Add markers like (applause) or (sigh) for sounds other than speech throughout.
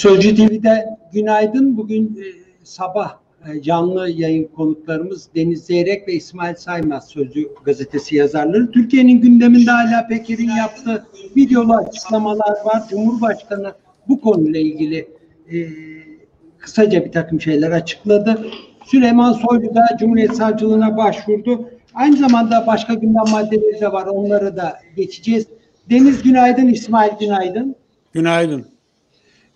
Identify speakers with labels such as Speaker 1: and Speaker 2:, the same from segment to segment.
Speaker 1: Sözcü TV'de günaydın. Bugün e, sabah e, canlı yayın konuklarımız Deniz Zeyrek ve İsmail Saymaz Sözcü gazetesi yazarları. Türkiye'nin gündeminde hala Peker'in yaptığı videolu açıklamalar var. Cumhurbaşkanı bu konuyla ilgili e, kısaca bir takım şeyler açıkladı. Süleyman Soylu da Cumhuriyet Savcılığına başvurdu. Aynı zamanda başka gündem maddeleri de var. Onları da geçeceğiz. Deniz günaydın, İsmail günaydın.
Speaker 2: Günaydın.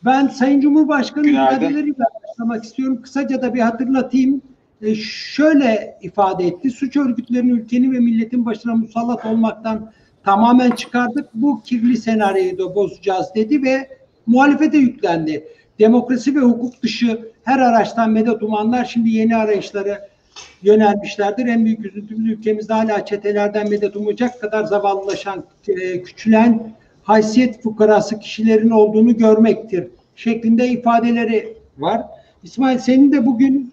Speaker 1: Ben Sayın Cumhurbaşkanı ifadeleriyle başlamak istiyorum. Kısaca da bir hatırlatayım. E, şöyle ifade etti. Suç örgütlerini ülkenin ve milletin başına musallat olmaktan tamamen çıkardık. Bu kirli senaryoyu da bozacağız dedi ve muhalefete yüklendi. Demokrasi ve hukuk dışı her araçtan medet umanlar şimdi yeni arayışları yönelmişlerdir. En büyük üzüntümüz ülkemizde hala çetelerden medet umacak kadar zavallılaşan, e, küçülen haysiyet fukarası kişilerin olduğunu görmektir şeklinde ifadeleri var. İsmail senin de bugün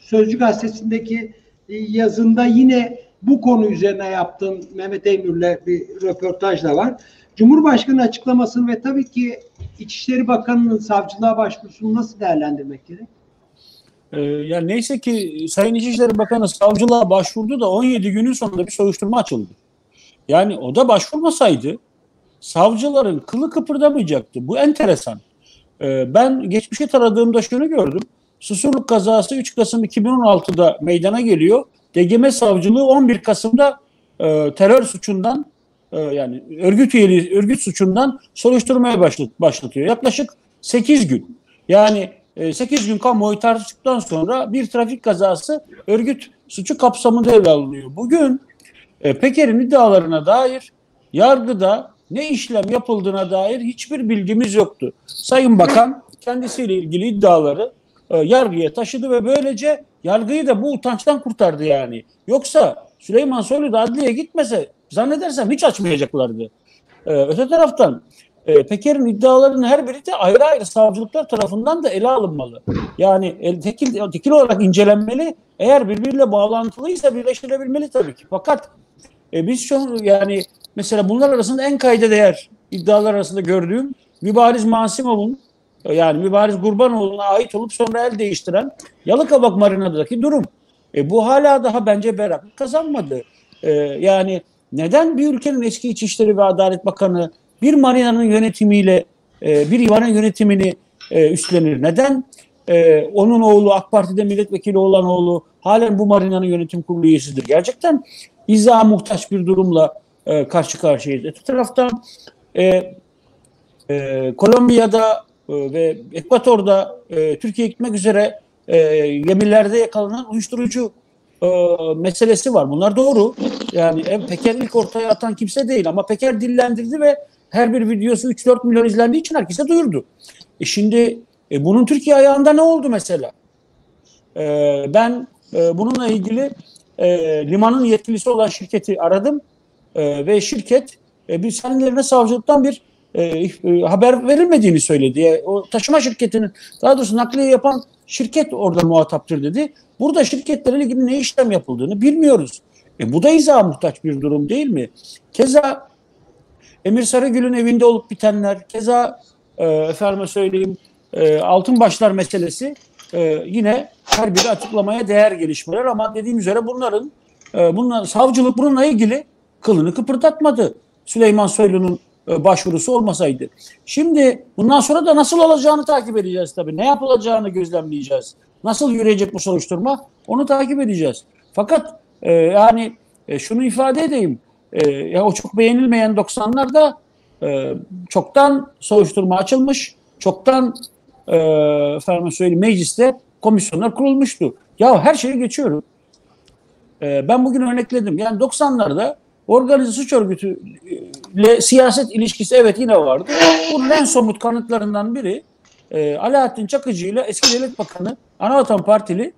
Speaker 1: Sözcü Gazetesi'ndeki yazında yine bu konu üzerine yaptığın Mehmet Eymür'le bir röportaj da var. Cumhurbaşkanı açıklamasını ve tabii ki İçişleri Bakanı'nın savcılığa başvurusunu nasıl değerlendirmek gerek?
Speaker 2: Ee, yani neyse ki Sayın İçişleri Bakanı savcılığa başvurdu da 17 günün sonunda bir soruşturma açıldı. Yani o da başvurmasaydı savcıların kılı kıpırdamayacaktı. Bu enteresan. Ee, ben geçmişi taradığımda şunu gördüm. Susurluk kazası 3 Kasım 2016'da meydana geliyor. DGM savcılığı 11 Kasım'da e, terör suçundan e, yani örgüt üyeliği, örgüt suçundan soruşturmaya başlat, başlatıyor. Yaklaşık 8 gün. Yani 8 e, gün kamuoyu tartıştıktan sonra bir trafik kazası örgüt suçu kapsamında ele alınıyor. Bugün Peker'in iddialarına dair yargıda ne işlem yapıldığına dair hiçbir bilgimiz yoktu. Sayın Bakan kendisiyle ilgili iddiaları e, yargıya taşıdı ve böylece yargıyı da bu utançtan kurtardı yani. Yoksa Süleyman Soylu da adliyeye gitmese zannedersem hiç açmayacaklardı. E, öte taraftan e, Peker'in iddialarının her biri de ayrı ayrı savcılıklar tarafından da ele alınmalı. Yani el, tekil, tekil olarak incelenmeli. Eğer birbiriyle bağlantılıysa birleştirebilmeli tabii ki. Fakat e, biz şu yani mesela bunlar arasında en kayda değer iddialar arasında gördüğüm Mübariz Masimov'un yani Mübariz Gurbanoğlu'na ait olup sonra el değiştiren Yalıkavak Marina'daki durum. E, bu hala daha bence berrak kazanmadı. E, yani neden bir ülkenin eski İçişleri ve Adalet Bakanı bir marinanın yönetimiyle e, bir İvan'ın yönetimini e, üstlenir. Neden? E, onun oğlu AK Parti'de milletvekili olan oğlu halen bu marinanın yönetim kurulu üyesidir. Gerçekten izaha muhtaç bir durumla e, karşı karşıyayız. Öte taraftan e, e, Kolombiya'da e, ve Ekvator'da e, Türkiye gitmek üzere e, gemilerde yakalanan uyuşturucu e, meselesi var. Bunlar doğru. Yani Peker ilk ortaya atan kimse değil ama Peker dillendirdi ve her bir videosu 3-4 milyon izlendiği için herkese duyurdu. E şimdi e, bunun Türkiye ayağında ne oldu mesela? E, ben e, bununla ilgili e, limanın yetkilisi olan şirketi aradım e, ve şirket e, bir kendilerine savcılıktan bir e, e, haber verilmediğini söyledi. E, o taşıma şirketinin daha doğrusu nakliye yapan şirket orada muhataptır dedi. Burada şirketlerle ilgili ne işlem yapıldığını bilmiyoruz. E, bu da izaha muhtaç bir durum değil mi? Keza Emir Sarıgül'ün evinde olup bitenler, keza e, efendime söyleyeyim e, altın başlar meselesi e, yine her biri açıklamaya değer gelişmeler ama dediğim üzere bunların e, bunlar, savcılık bununla ilgili kılını kıpırdatmadı. Süleyman Soylu'nun e, başvurusu olmasaydı. Şimdi bundan sonra da nasıl olacağını takip edeceğiz tabii. Ne yapılacağını gözlemleyeceğiz. Nasıl yürüyecek bu soruşturma onu takip edeceğiz. Fakat e, yani e, şunu ifade edeyim. E, ya o çok beğenilmeyen 90'larda e, çoktan soruşturma açılmış. Çoktan e, efendim söyleyeyim mecliste komisyonlar kurulmuştu. Ya her şeyi geçiyorum. E, ben bugün örnekledim. Yani 90'larda organize suç örgütüyle siyaset ilişkisi evet yine vardı. Bunun en somut kanıtlarından biri e, Alaaddin Çakıcı ile eski devlet bakanı Anavatan Partili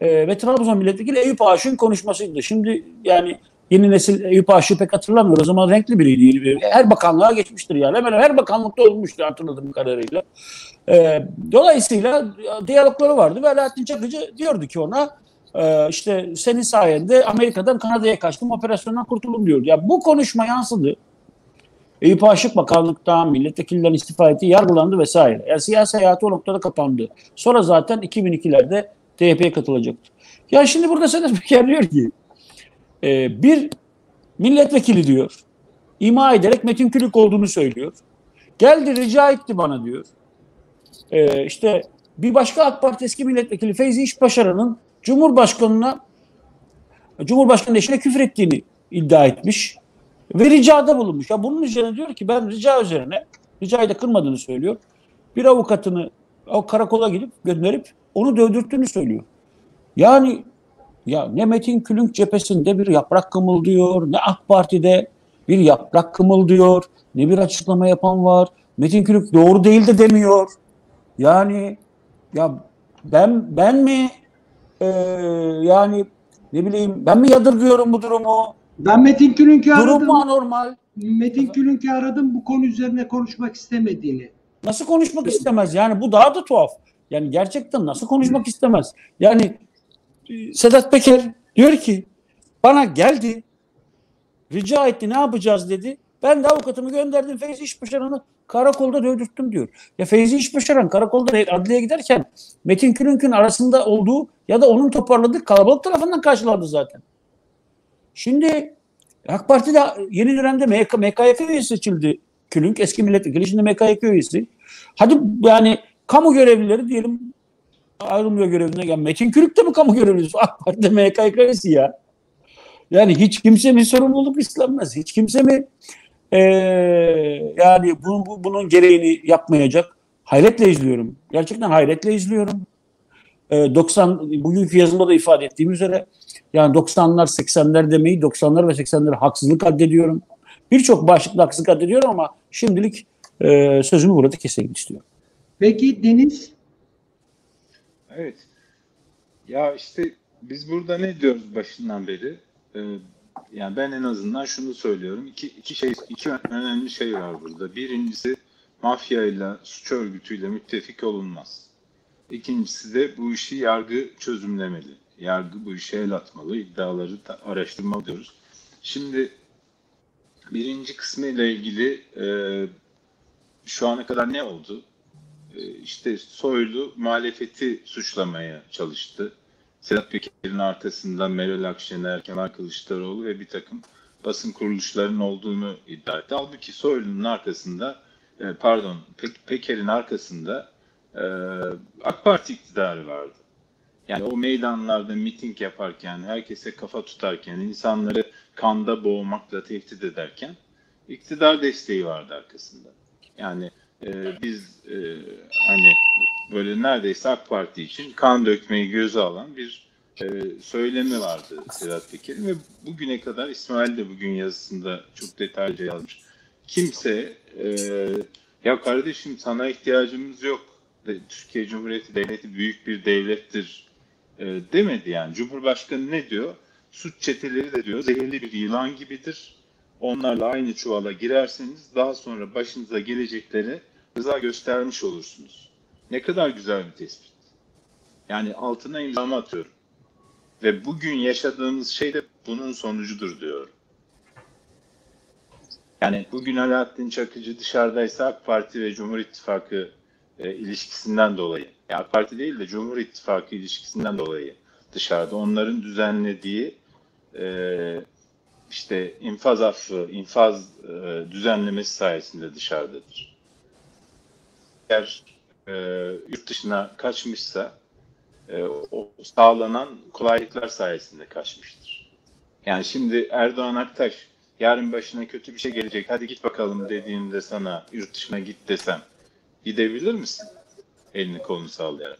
Speaker 2: e, ve Trabzon milletvekili Eyüp Aşık'ın konuşmasıydı. Şimdi yani Yeni nesil Eyüp Aşık'ı pek hatırlamıyor. O zaman renkli biriydi. Her bakanlığa geçmiştir yani. Hemen her bakanlıkta olmuştu hatırladığım kadarıyla. E, dolayısıyla diyalogları vardı ve Alaaddin Çakıcı diyordu ki ona e, işte senin sayende Amerika'dan Kanada'ya kaçtım operasyondan kurtuldum diyor. Ya bu konuşma yansıdı. Eyüp Aşık bakanlıktan, milletvekillerinin istifa etti, yargılandı vesaire. Yani siyasi hayatı o noktada kapandı. Sonra zaten 2002'lerde THP'ye katılacaktı. Ya şimdi burada Sedat Peker diyor ki e, bir milletvekili diyor ima ederek Metin Külük olduğunu söylüyor. Geldi rica etti bana diyor. E, işte bir başka AK Parti eski milletvekili Feyzi İşbaşaran'ın Cumhurbaşkanı'na Cumhurbaşkanı eşine küfür ettiğini iddia etmiş ve ricada bulunmuş. Ya bunun üzerine diyor ki ben rica üzerine ricayı da kırmadığını söylüyor. Bir avukatını o karakola gidip gönderip onu dövdürttüğünü söylüyor. Yani ya ne Metin Külünk cephesinde bir yaprak kımıldıyor, ne AK Parti'de bir yaprak kımıldıyor, ne bir açıklama yapan var. Metin Külünk doğru değil de demiyor. Yani ya ben ben mi e, yani ne bileyim ben mi yadırgıyorum bu durumu?
Speaker 1: Ben Metin Külünk'ü
Speaker 2: Durum
Speaker 1: aradım.
Speaker 2: mu anormal?
Speaker 1: Metin Külünk'ü aradım bu konu üzerine konuşmak istemediğini.
Speaker 2: Nasıl konuşmak istemez? Yani bu daha da tuhaf. Yani gerçekten nasıl konuşmak istemez? Yani e, Sedat Peker diyor ki bana geldi rica etti ne yapacağız dedi. Ben de avukatımı gönderdim Feyzi İşbaşaran'ı karakolda dövdürttüm diyor. Ya Feyzi İşbaşaran karakolda adliye giderken Metin Külünk'ün arasında olduğu ya da onun toparladığı kalabalık tarafından karşılandı zaten. Şimdi AK Parti'de yeni dönemde MK, MKYK üyesi seçildi Külünk. Eski milletvekili şimdi MKYK üyesi. Hadi yani kamu görevlileri diyelim ayrılmıyor görevinden. Yani Metin Külük de mi kamu görevlisi? (laughs) AK Parti'de MKYK üyesi ya. Yani hiç kimse mi sorumluluk üstlenmez? Hiç kimse mi ee, yani bu, bu, bunun gereğini yapmayacak? Hayretle izliyorum. Gerçekten hayretle izliyorum. Ee, 90 bugünkü yazımda da ifade ettiğim üzere yani 90'lar 80'ler demeyi 90'lar ve 80'leri haksızlık addediyorum. Birçok başlıkla haksızlık addediyorum ama şimdilik e, sözümü burada kesmek istiyorum.
Speaker 1: Peki Deniz?
Speaker 3: Evet. Ya işte biz burada ne diyoruz başından beri? Ee, yani ben en azından şunu söylüyorum. İki, iki şey, iki önemli şey var burada. Birincisi mafyayla, suç örgütüyle müttefik olunmaz. İkincisi de bu işi yargı çözümlemeli. Yargı bu işe el atmalı, iddiaları da araştırmalı diyoruz. Şimdi birinci kısmı ile ilgili e, şu ana kadar ne oldu? E, işte Soylu muhalefeti suçlamaya çalıştı. Sedat Peker'in arkasında Meral Akşener, Kemal Kılıçdaroğlu ve bir takım basın kuruluşlarının olduğunu iddia etti. Halbuki Soylu'nun arkasında, e, pardon Peker'in arkasında e, AK Parti iktidarı vardı. Yani o meydanlarda miting yaparken, herkese kafa tutarken, insanları kanda boğmakla tehdit ederken iktidar desteği vardı arkasında. Yani e, biz e, hani böyle neredeyse AK Parti için kan dökmeyi göze alan bir e, söylemi vardı Sedat Peker'in ve bugüne kadar İsmail de bugün yazısında çok detaylıca yazmış. Kimse e, ya kardeşim sana ihtiyacımız yok. Türkiye Cumhuriyeti Devleti büyük bir devlettir e, demedi yani. Cumhurbaşkanı ne diyor? Suç çeteleri de diyor zehirli bir yılan gibidir. Onlarla aynı çuvala girerseniz daha sonra başınıza gelecekleri rıza göstermiş olursunuz. Ne kadar güzel bir tespit. Yani altına imzamı atıyorum. Ve bugün yaşadığımız şey de bunun sonucudur diyorum. Yani bugün Alaaddin Çakıcı dışarıdaysa AK Parti ve Cumhur İttifakı e, ilişkisinden dolayı, yani AK Parti değil de Cumhur İttifakı ilişkisinden dolayı dışarıda onların düzenlediği e, işte infaz affı, infaz e, düzenlemesi sayesinde dışarıdadır. Eğer e, yurt dışına kaçmışsa e, o sağlanan kolaylıklar sayesinde kaçmıştır. Yani şimdi Erdoğan Aktaş yarın başına kötü bir şey gelecek hadi git bakalım dediğimde sana yurt dışına git desem gidebilir misin? Elini kolunu sallayarak.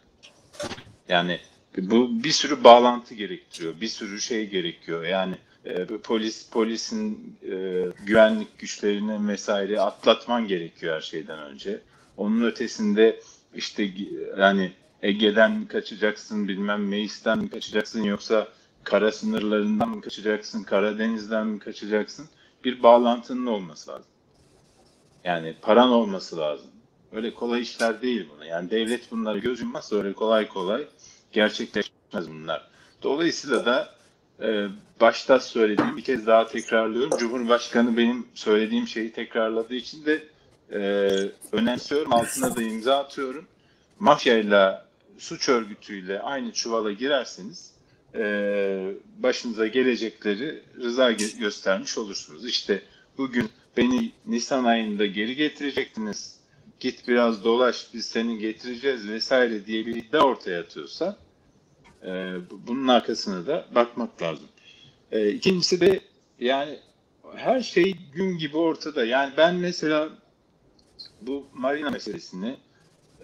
Speaker 3: Yani bu bir sürü bağlantı gerektiriyor. Bir sürü şey gerekiyor. Yani e, polis polisin e, güvenlik güçlerini vesaire atlatman gerekiyor her şeyden önce. Onun ötesinde işte yani Ege'den mi kaçacaksın bilmem Meis'ten mi kaçacaksın yoksa kara sınırlarından mı kaçacaksın Karadeniz'den mi kaçacaksın bir bağlantının olması lazım. Yani paran olması lazım. Öyle kolay işler değil bunu. Yani devlet bunları göz yummazsa öyle kolay kolay gerçekleşmez bunlar. Dolayısıyla da Ee, başta söylediğim bir kez daha tekrarlıyorum. Cumhurbaşkanı benim söylediğim şeyi tekrarladığı için de e, önemsiyorum. Altına da imza atıyorum. Mafyayla, suç örgütüyle aynı çuvala girerseniz e, başınıza gelecekleri rıza gö- göstermiş olursunuz. İşte bugün beni Nisan ayında geri getirecektiniz. Git biraz dolaş biz seni getireceğiz vesaire diye bir iddia ortaya atıyorsa e, bu- bunun arkasına da bakmak lazım. E, ikincisi de yani her şey gün gibi ortada. Yani ben mesela bu marina meselesini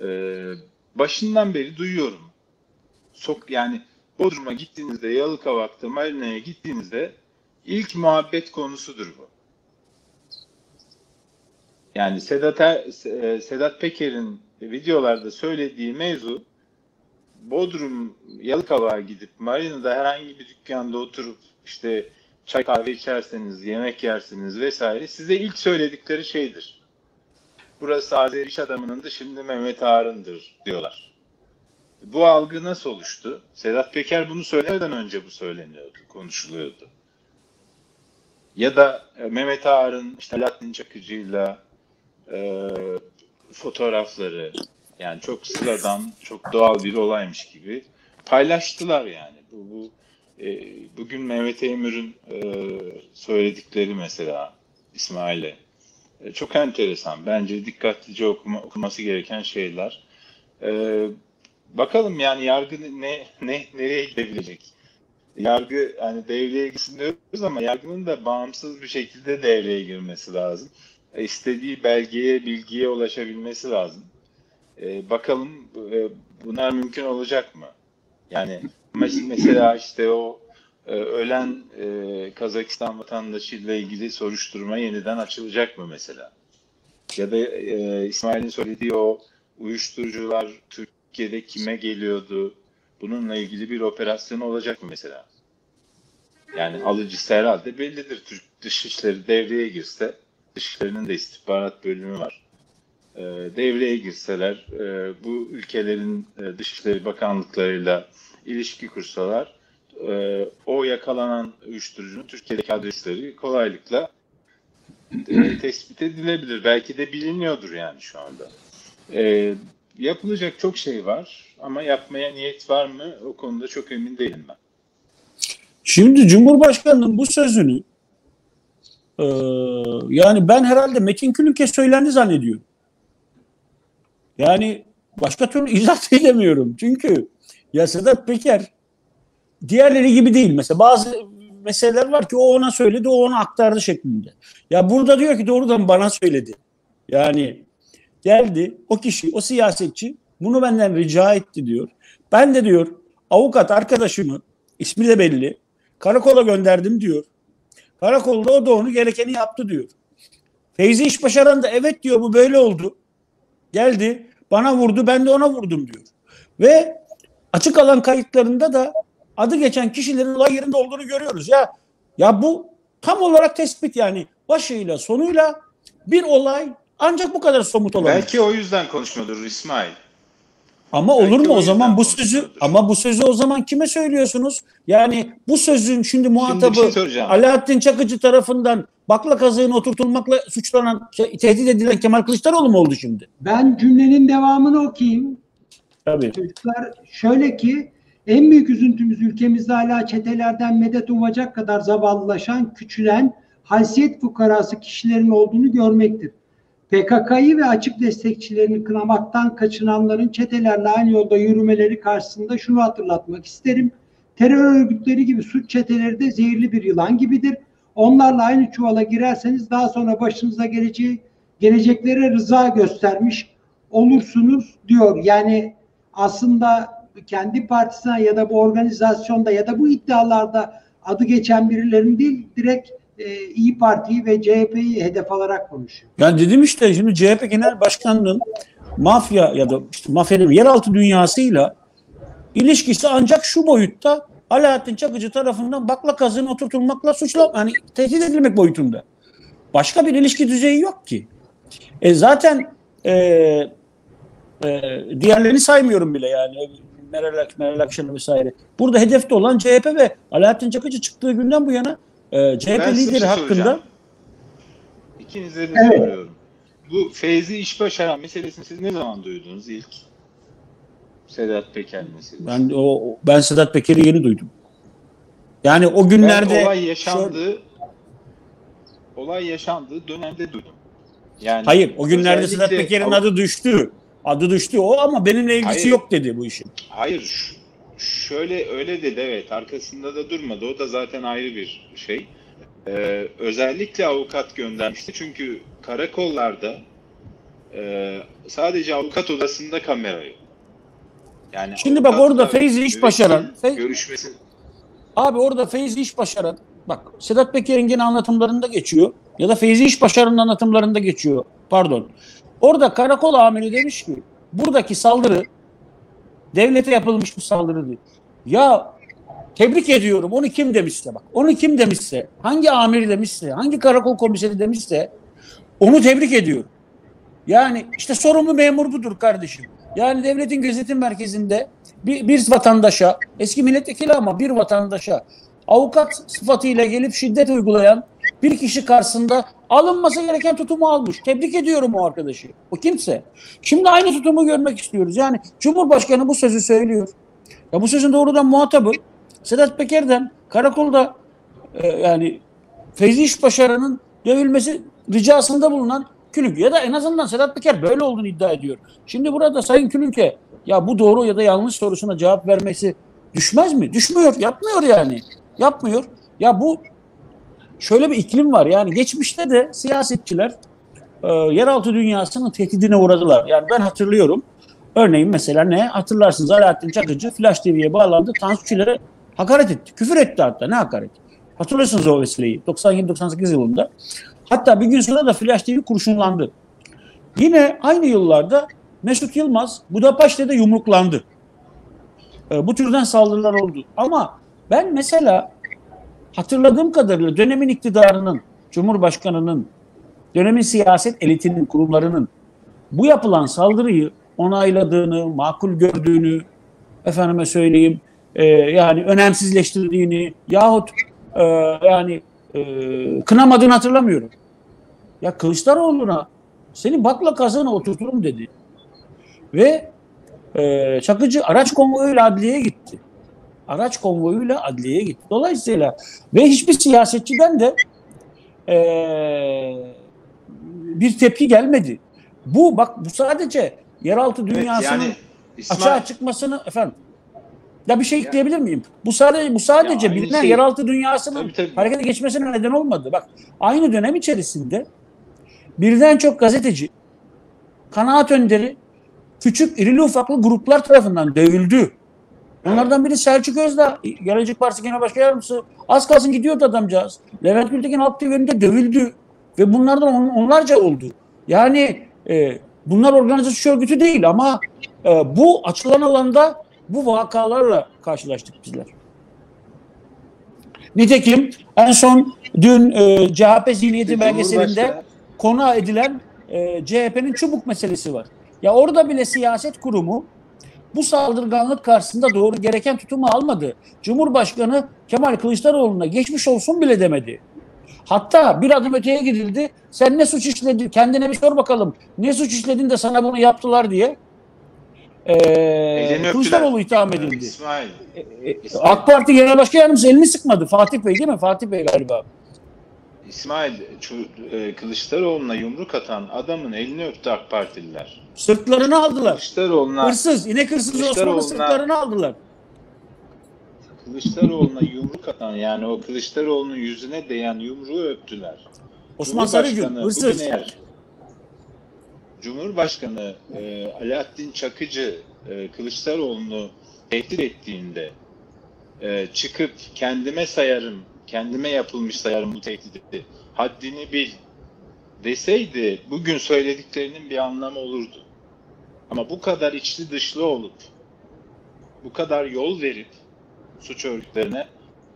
Speaker 3: e, başından beri duyuyorum. Sok yani Bodrum'a gittiğinizde, Yalıkavak'ta, Marina'ya gittiğinizde ilk muhabbet konusudur bu. Yani Sedat, Er- e, Sedat Peker'in videolarda söylediği mevzu Bodrum, Yalıkavak'a gidip Marina'da herhangi bir dükkanda oturup işte çay kahve içerseniz, yemek yersiniz vesaire size ilk söyledikleri şeydir. Burası Azeri iş adamının da şimdi Mehmet Ağar'ındır diyorlar. Bu algı nasıl oluştu? Sedat Peker bunu söylemeden önce bu söyleniyordu, konuşuluyordu. Ya da e, Mehmet Ağar'ın işte Latin Çakıcı'yla e, fotoğrafları yani çok sıradan, çok doğal bir olaymış gibi paylaştılar yani. Bu, bu e, bugün Mehmet Eymür'ün e, söyledikleri mesela İsmail'e çok enteresan. Bence dikkatlice okuma, okuması gereken şeyler. E, bakalım yani yargı ne ne nereye gidebilecek? Yargı hani devreye girsin diyoruz ama yargının da bağımsız bir şekilde devreye girmesi lazım. E, istediği belgeye, bilgiye ulaşabilmesi lazım. E, bakalım e, bunlar mümkün olacak mı? Yani mes- mesela işte o e, ölen e, Kazakistan vatandaşıyla ilgili soruşturma yeniden açılacak mı mesela? Ya da e, İsmail'in söylediği o uyuşturucular Türkiye'de kime geliyordu? Bununla ilgili bir operasyon olacak mı mesela? Yani alıcısı herhalde bellidir. Türk Dışişleri devreye girse, Dışişleri'nin de istihbarat bölümü var. E, devreye girseler, e, bu ülkelerin e, Dışişleri Bakanlıklarıyla ilişki kursalar, e, o yakalanan uyuşturucunun Türkiye'deki adresleri kolaylıkla e, (clears throat) tespit edilebilir. Belki de biliniyordur yani şu anda. E, yapılacak çok şey var ama yapmaya niyet var mı o konuda çok emin değilim ben.
Speaker 2: Şimdi Cumhurbaşkanı'nın bu sözünü e, yani ben herhalde Metin Külünk'e söylendi zannediyorum. Yani başka türlü (laughs) izah edemiyorum. Çünkü ya Sedat Peker diğerleri gibi değil. Mesela bazı meseleler var ki o ona söyledi, o ona aktardı şeklinde. Ya burada diyor ki doğrudan bana söyledi. Yani geldi o kişi, o siyasetçi bunu benden rica etti diyor. Ben de diyor avukat arkadaşımı ismi de belli karakola gönderdim diyor. Karakolda o da onu gerekeni yaptı diyor. Feyzi iş başaran da evet diyor bu böyle oldu. Geldi bana vurdu ben de ona vurdum diyor. Ve açık alan kayıtlarında da adı geçen kişilerin olay yerinde olduğunu görüyoruz. Ya ya bu tam olarak tespit yani başıyla sonuyla bir olay ancak bu kadar somut olabilir.
Speaker 3: Belki o yüzden konuşmuyordur İsmail.
Speaker 2: Ama
Speaker 3: Belki
Speaker 2: olur mu
Speaker 3: o
Speaker 2: o zaman bu sözü ama bu sözü o zaman kime söylüyorsunuz? Yani bu sözün şimdi
Speaker 3: Şimdi
Speaker 2: muhatabı
Speaker 3: bir şey.
Speaker 2: Alaaddin Çakıcı tarafından bakla kazığına oturtulmakla suçlanan, ke- tehdit edilen Kemal Kılıçdaroğlu mu oldu şimdi?
Speaker 1: Ben cümlenin devamını okuyayım.
Speaker 2: Tabii.
Speaker 1: Çocuklar şöyle ki en büyük üzüntümüz ülkemizde hala çetelerden medet umacak kadar zavallılaşan, küçülen, haysiyet fukarası kişilerin olduğunu görmektir. PKK'yı ve açık destekçilerini kınamaktan kaçınanların çetelerle aynı yolda yürümeleri karşısında şunu hatırlatmak isterim. Terör örgütleri gibi suç çeteleri de zehirli bir yılan gibidir. Onlarla aynı çuvala girerseniz daha sonra başınıza geleceği, geleceklere rıza göstermiş olursunuz diyor. Yani aslında kendi partisine ya da bu organizasyonda ya da bu iddialarda adı geçen birilerinin değil direkt e, İyi Parti'yi ve CHP'yi hedef alarak konuşuyor.
Speaker 2: Yani dedim işte şimdi CHP Genel Başkanı'nın mafya ya da işte mafyanın yeraltı dünyasıyla ilişkisi ancak şu boyutta Alaaddin Çakıcı tarafından bakla kazığına oturtulmakla suçla hani tehdit edilmek boyutunda. Başka bir ilişki düzeyi yok ki. E zaten e, e, diğerlerini saymıyorum bile yani. Meral, Ak- Meral Akşener vesaire. Burada hedefte olan CHP ve Alaaddin Çakıcı çıktığı günden bu yana e, CHP
Speaker 3: Ben bir
Speaker 2: lideri
Speaker 3: şey
Speaker 2: hakkında.
Speaker 3: İkinize de
Speaker 1: Evet.
Speaker 3: soruyorum. Bu Feyzi İşbaşaran meselesini siz ne zaman duydunuz ilk? Sedat Peker meselesi.
Speaker 2: ben o ben Sedat Peker'i yeni duydum. Yani o günlerde
Speaker 3: ben olay yaşandığı olay yaşandığı dönemde duydum. Yani
Speaker 2: hayır o günlerde Sedat Peker'in adı düştü. Adı düştü o ama benimle ilgisi
Speaker 3: Hayır.
Speaker 2: yok dedi bu işin.
Speaker 3: Hayır şöyle öyle dedi evet arkasında da durmadı o da zaten ayrı bir şey. Ee, özellikle avukat göndermişti çünkü karakollarda e, sadece avukat odasında kamera yok. Yani
Speaker 2: Şimdi bak orada Feyzi iş başaran- Fey-
Speaker 3: görüşmesi
Speaker 2: Abi orada Feyzi İş Başaran bak Sedat Peker'in gene anlatımlarında geçiyor ya da Feyzi İş Başaran'ın anlatımlarında geçiyor. Pardon. Orada karakol amiri demiş ki buradaki saldırı devlete yapılmış bir saldırı değil. Ya tebrik ediyorum onu kim demişse bak onu kim demişse hangi amiri demişse hangi karakol komiseri demişse onu tebrik ediyorum. Yani işte sorumlu memur budur kardeşim. Yani devletin gözetim merkezinde bir, bir vatandaşa, eski milletvekili ama bir vatandaşa avukat sıfatıyla gelip şiddet uygulayan bir kişi karşısında alınması gereken tutumu almış. Tebrik ediyorum o arkadaşı. O kimse. Şimdi aynı tutumu görmek istiyoruz. Yani Cumhurbaşkanı bu sözü söylüyor. Ya bu sözün doğrudan muhatabı Sedat Peker'den karakolda e, yani Feyzi İşbaşaran'ın dövülmesi ricasında bulunan Külünk ya da en azından Sedat Peker böyle olduğunu iddia ediyor. Şimdi burada Sayın Külünk'e ya bu doğru ya da yanlış sorusuna cevap vermesi düşmez mi? Düşmüyor. Yapmıyor yani. Yapmıyor. Ya bu şöyle bir iklim var. Yani geçmişte de siyasetçiler e, yeraltı dünyasının tehdidine uğradılar. Yani ben hatırlıyorum. Örneğin mesela ne? Hatırlarsınız Alaaddin Çakıcı Flash TV'ye bağlandı. Tansu Çiller'e hakaret etti. Küfür etti hatta. Ne hakaret? Hatırlıyorsunuz o vesileyi. 97-98 yılında. Hatta bir gün sonra da Flash TV kurşunlandı. Yine aynı yıllarda Mesut Yılmaz Budapeşte'de yumruklandı. E, bu türden saldırılar oldu. Ama ben mesela hatırladığım kadarıyla dönemin iktidarının, Cumhurbaşkanının, dönemin siyaset elitinin, kurumlarının bu yapılan saldırıyı onayladığını, makul gördüğünü, efendime söyleyeyim, e, yani önemsizleştirdiğini yahut e, yani e, kınamadığını hatırlamıyorum. Ya Kılıçdaroğlu'na seni bakla kazana oturturum dedi. Ve e, Çakıcı araç konvoyuyla adliyeye gitti. Araç konvoyuyla adliyeye gitti. Dolayısıyla ve hiçbir siyasetçiden de e, bir tepki gelmedi. Bu bak bu sadece yeraltı
Speaker 3: Evet,
Speaker 2: dünyasının
Speaker 3: yani İsmail,
Speaker 2: açığa çıkmasını efendim. Ya bir şey ekleyebilir miyim? Bu sadece bu sadece
Speaker 3: Ya
Speaker 2: bilinen
Speaker 3: şey-
Speaker 2: yeraltı dünyasının
Speaker 3: Tabii, tabii.
Speaker 2: harekete geçmesine neden olmadı. Bak aynı dönem içerisinde birden çok gazeteci, kanaat önderi, küçük irili ufaklı gruplar tarafından dövüldü. Onlardan biri Selçuk Özdağ, Gelecek Partisi Genel Başkan Yardımcısı. Az kalsın gidiyordu adamcağız. Levent Gültekin Halk TV önünde dövüldü. Ve bunlardan on- onlarca oldu. Yani e, bunlar organize suç örgütü değil ama e, bu açılan alanda bu vakalarla karşılaştık bizler. Nitekim en son dün e, CHP zihniyeti belgeselinde konu edilen e, CHP'nin çubuk meselesi var. Ya orada bile siyaset kurumu bu saldırganlık karşısında doğru gereken tutumu almadı. Cumhurbaşkanı Kemal Kılıçdaroğlu'na geçmiş olsun bile demedi. Hatta bir adım öteye gidildi. Sen ne suç işledin? Kendine bir sor bakalım. Ne suç işledin de sana bunu yaptılar diye. Ee. Kılıçdaroğlu itham edildi.
Speaker 3: İsmail,
Speaker 2: Ee, AK Parti Genel Başkan Yardımcısı elini sıkmadı. Fatih Bey değil mi? Fatih Bey galiba.
Speaker 3: İsmail e, Kılıçdaroğlu'na yumruk atan adamın elini öptü AK Partililer.
Speaker 2: Sırtlarını aldılar.
Speaker 3: Kılıçdaroğlu'na
Speaker 2: Hırsız, inek hırsızı Osman'ın sırtlarını aldılar.
Speaker 3: Kılıçdaroğlu'na yumruk atan yani o Kılıçdaroğlu'nun yüzüne değen yumruğu öptüler.
Speaker 2: Osman Sarıgül, hırsız.
Speaker 3: eğer Cumhurbaşkanı e, Alaaddin Çakıcı e, Kılıçdaroğlu'nu tehdit ettiğinde e, çıkıp kendime sayarım, kendime yapılmış sayarım bu tehdidi, haddini bil deseydi bugün söylediklerinin bir anlamı olurdu. Ama bu kadar içli dışlı olup, bu kadar yol verip suç örgütlerine,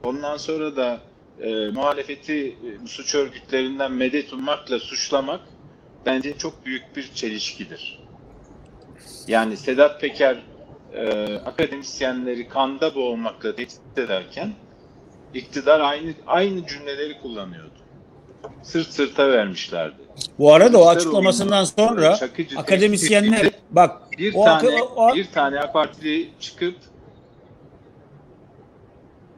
Speaker 3: ondan sonra da e, muhalefeti e, suç örgütlerinden medet ummakla suçlamak bence çok büyük bir çelişkidir. Yani Sedat Peker e, akademisyenleri kanda boğulmakla tehdit ederken iktidar aynı aynı cümleleri kullanıyordu. Sırt sırta vermişlerdi.
Speaker 2: Bu arada o açıklamasından sonra
Speaker 3: Çakıcı
Speaker 2: akademisyenler bak
Speaker 3: bir
Speaker 2: o,
Speaker 3: tane
Speaker 2: o- o-
Speaker 3: bir tane Partili çıkıp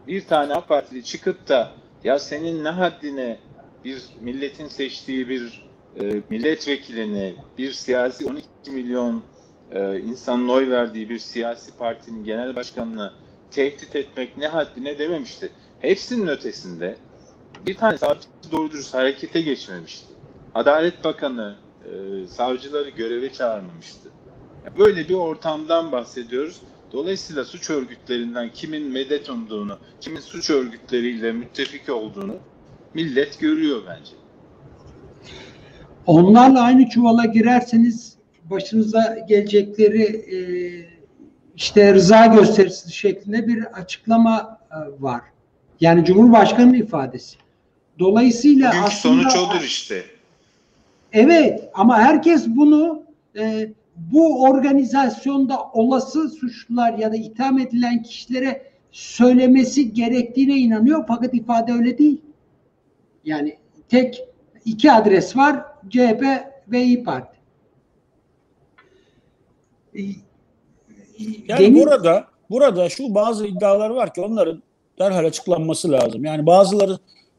Speaker 3: bir tane Partili çıkıp da ya senin ne haddine bir milletin seçtiği bir e, milletvekilini bir siyasi 12 milyon e, insanın oy verdiği bir siyasi partinin genel başkanını tehdit etmek ne haddine dememişti. Hepsinin ötesinde bir tane savcı doğru dürüst harekete geçmemişti. Adalet Bakanı e, savcıları göreve çağırmamıştı. Böyle bir ortamdan bahsediyoruz. Dolayısıyla suç örgütlerinden kimin medet umduğunu, kimin suç örgütleriyle müttefik olduğunu millet görüyor bence.
Speaker 1: Onlarla aynı çuvala girerseniz başınıza gelecekleri e, işte rıza gösterisi şeklinde bir açıklama e, var. Yani Cumhurbaşkanı'nın ifadesi. Dolayısıyla
Speaker 3: Bugünkü
Speaker 1: aslında
Speaker 3: sonuç odur işte.
Speaker 1: evet ama herkes bunu e, bu organizasyonda olası suçlular ya da itham edilen kişilere söylemesi gerektiğine inanıyor fakat ifade öyle değil. Yani tek iki adres var CHP ve İyi Parti. E,
Speaker 2: Yani
Speaker 1: Deniz-
Speaker 2: burada burada şu bazı iddialar var ki onların derhal açıklanması lazım. Yani bazıları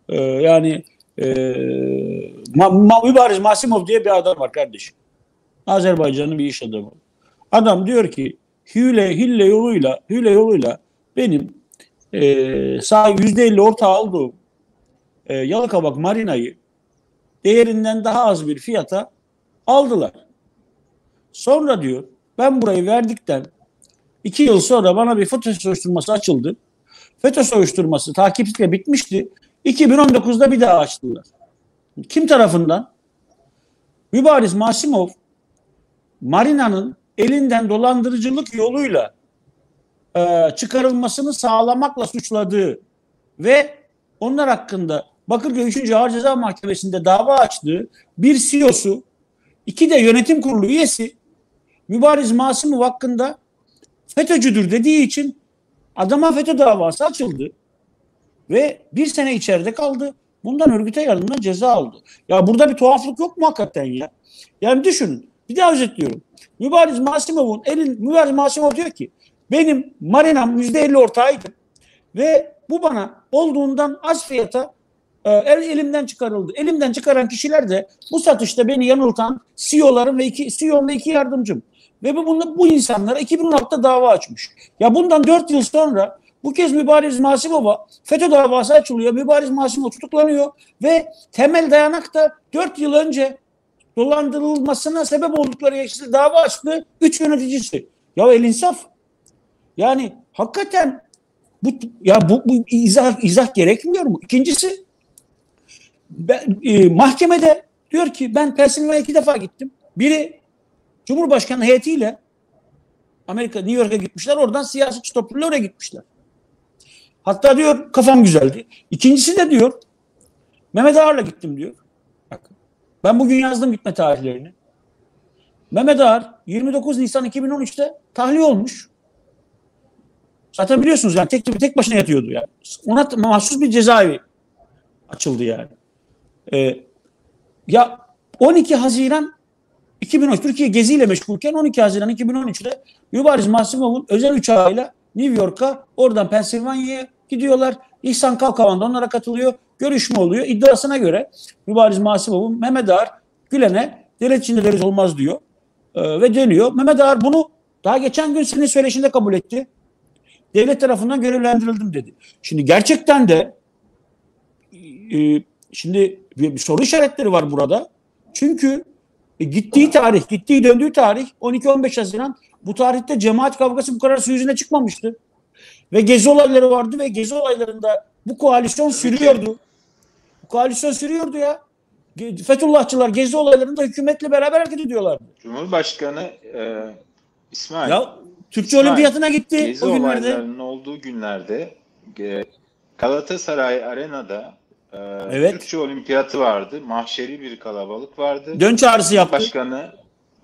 Speaker 2: e, yani e, Ma, Ma, Mübariz Masimov diye bir adam var kardeşim. Azerbaycan'ın bir iş adamı. Adam diyor ki hile hille yoluyla hile yoluyla benim e, sağ %50 ortağı aldığım e, Yalıkavak Marina'yı değerinden daha az bir fiyata aldılar. Sonra diyor ben burayı verdikten iki yıl sonra bana bir FETÖ soruşturması açıldı. FETÖ soruşturması takipçilikle bitmişti. 2019'da bir daha açtılar. Kim tarafından? Mübariz Masimov Marina'nın elinden dolandırıcılık yoluyla e, çıkarılmasını sağlamakla suçladığı ve onlar hakkında Bakırköy 3. Ağır Ceza Mahkemesi'nde dava açtığı bir CEO'su, iki de yönetim kurulu üyesi Mübariz Masimov hakkında FETÖ'cüdür dediği için adama FETÖ davası açıldı ve bir sene içeride kaldı. Bundan örgüte yardımdan ceza aldı. Ya burada bir tuhaflık yok mu hakikaten ya? Yani düşünün. Bir daha özetliyorum. Mübariz Masimov'un elin Mübariz Masimov diyor ki benim marinam %50 ortağıydı ve bu bana olduğundan az fiyata e, el, elimden çıkarıldı. Elimden çıkaran kişiler de bu satışta beni yanıltan CEO'larım ve iki CEO'm ve iki yardımcım. Ve bu, bunu, bu insanlara 2016'da dava açmış. Ya bundan 4 yıl sonra bu kez Mübariz Masimov'a FETÖ davası açılıyor. Mübariz Masimov tutuklanıyor ve temel dayanak da 4 yıl önce dolandırılmasına sebep oldukları yeşil dava açtı. Üç yöneticisi. Ya el insaf. Yani hakikaten bu ya bu, bu izah izah gerekmiyor mu? İkincisi ben, e, mahkemede diyor ki ben Pensilvanya'ya iki defa gittim. Biri Cumhurbaşkanı heyetiyle Amerika New York'a gitmişler. Oradan siyasetçi topluluğu oraya gitmişler. Hatta diyor kafam güzeldi. İkincisi de diyor Mehmet Ağar'la gittim diyor. Bak, ben bugün yazdım gitme tarihlerini. Mehmet Ağar 29 Nisan 2013'te tahliye olmuş. Zaten biliyorsunuz yani tek tek başına yatıyordu yani. Ona mahsus bir cezaevi açıldı yani. Ee, ya 12 Haziran 2013 Türkiye geziyle meşgulken 12 Haziran 2013'te Mübariz Masimov'un özel uçağıyla New York'a oradan Pensilvanya'ya gidiyorlar. İhsan Kalkavan da onlara katılıyor. Görüşme oluyor. İddiasına göre Mübariz Masimov'un Mehmet Ağar Gülen'e devlet içinde devlet olmaz diyor. Ee, ve dönüyor. Mehmet Ağar bunu daha geçen gün senin söyleşinde kabul etti. Devlet tarafından görevlendirildim dedi. Şimdi gerçekten de e, şimdi bir, bir soru işaretleri var burada. Çünkü e, gittiği tarih, gittiği döndüğü tarih 12-15 Haziran bu tarihte cemaat kavgası bu kadar su yüzüne çıkmamıştı. Ve gezi olayları vardı ve gezi olaylarında bu koalisyon sürüyordu. Bu koalisyon sürüyordu ya. Fethullahçılar gezi olaylarında hükümetle beraber hareket ediyorlardı.
Speaker 3: Cumhurbaşkanı e, İsmail
Speaker 2: Ya Türkçe
Speaker 3: İsmail,
Speaker 2: Olimpiyatına gitti
Speaker 3: gezi
Speaker 2: o günlerde.
Speaker 3: olaylarının olduğu günlerde e, Galatasaray Arena'da e,
Speaker 2: Evet.
Speaker 3: Türkçe Olimpiyatı vardı. Mahşeri bir kalabalık vardı.
Speaker 2: Dön çağrısı yaptı.
Speaker 3: Başkanı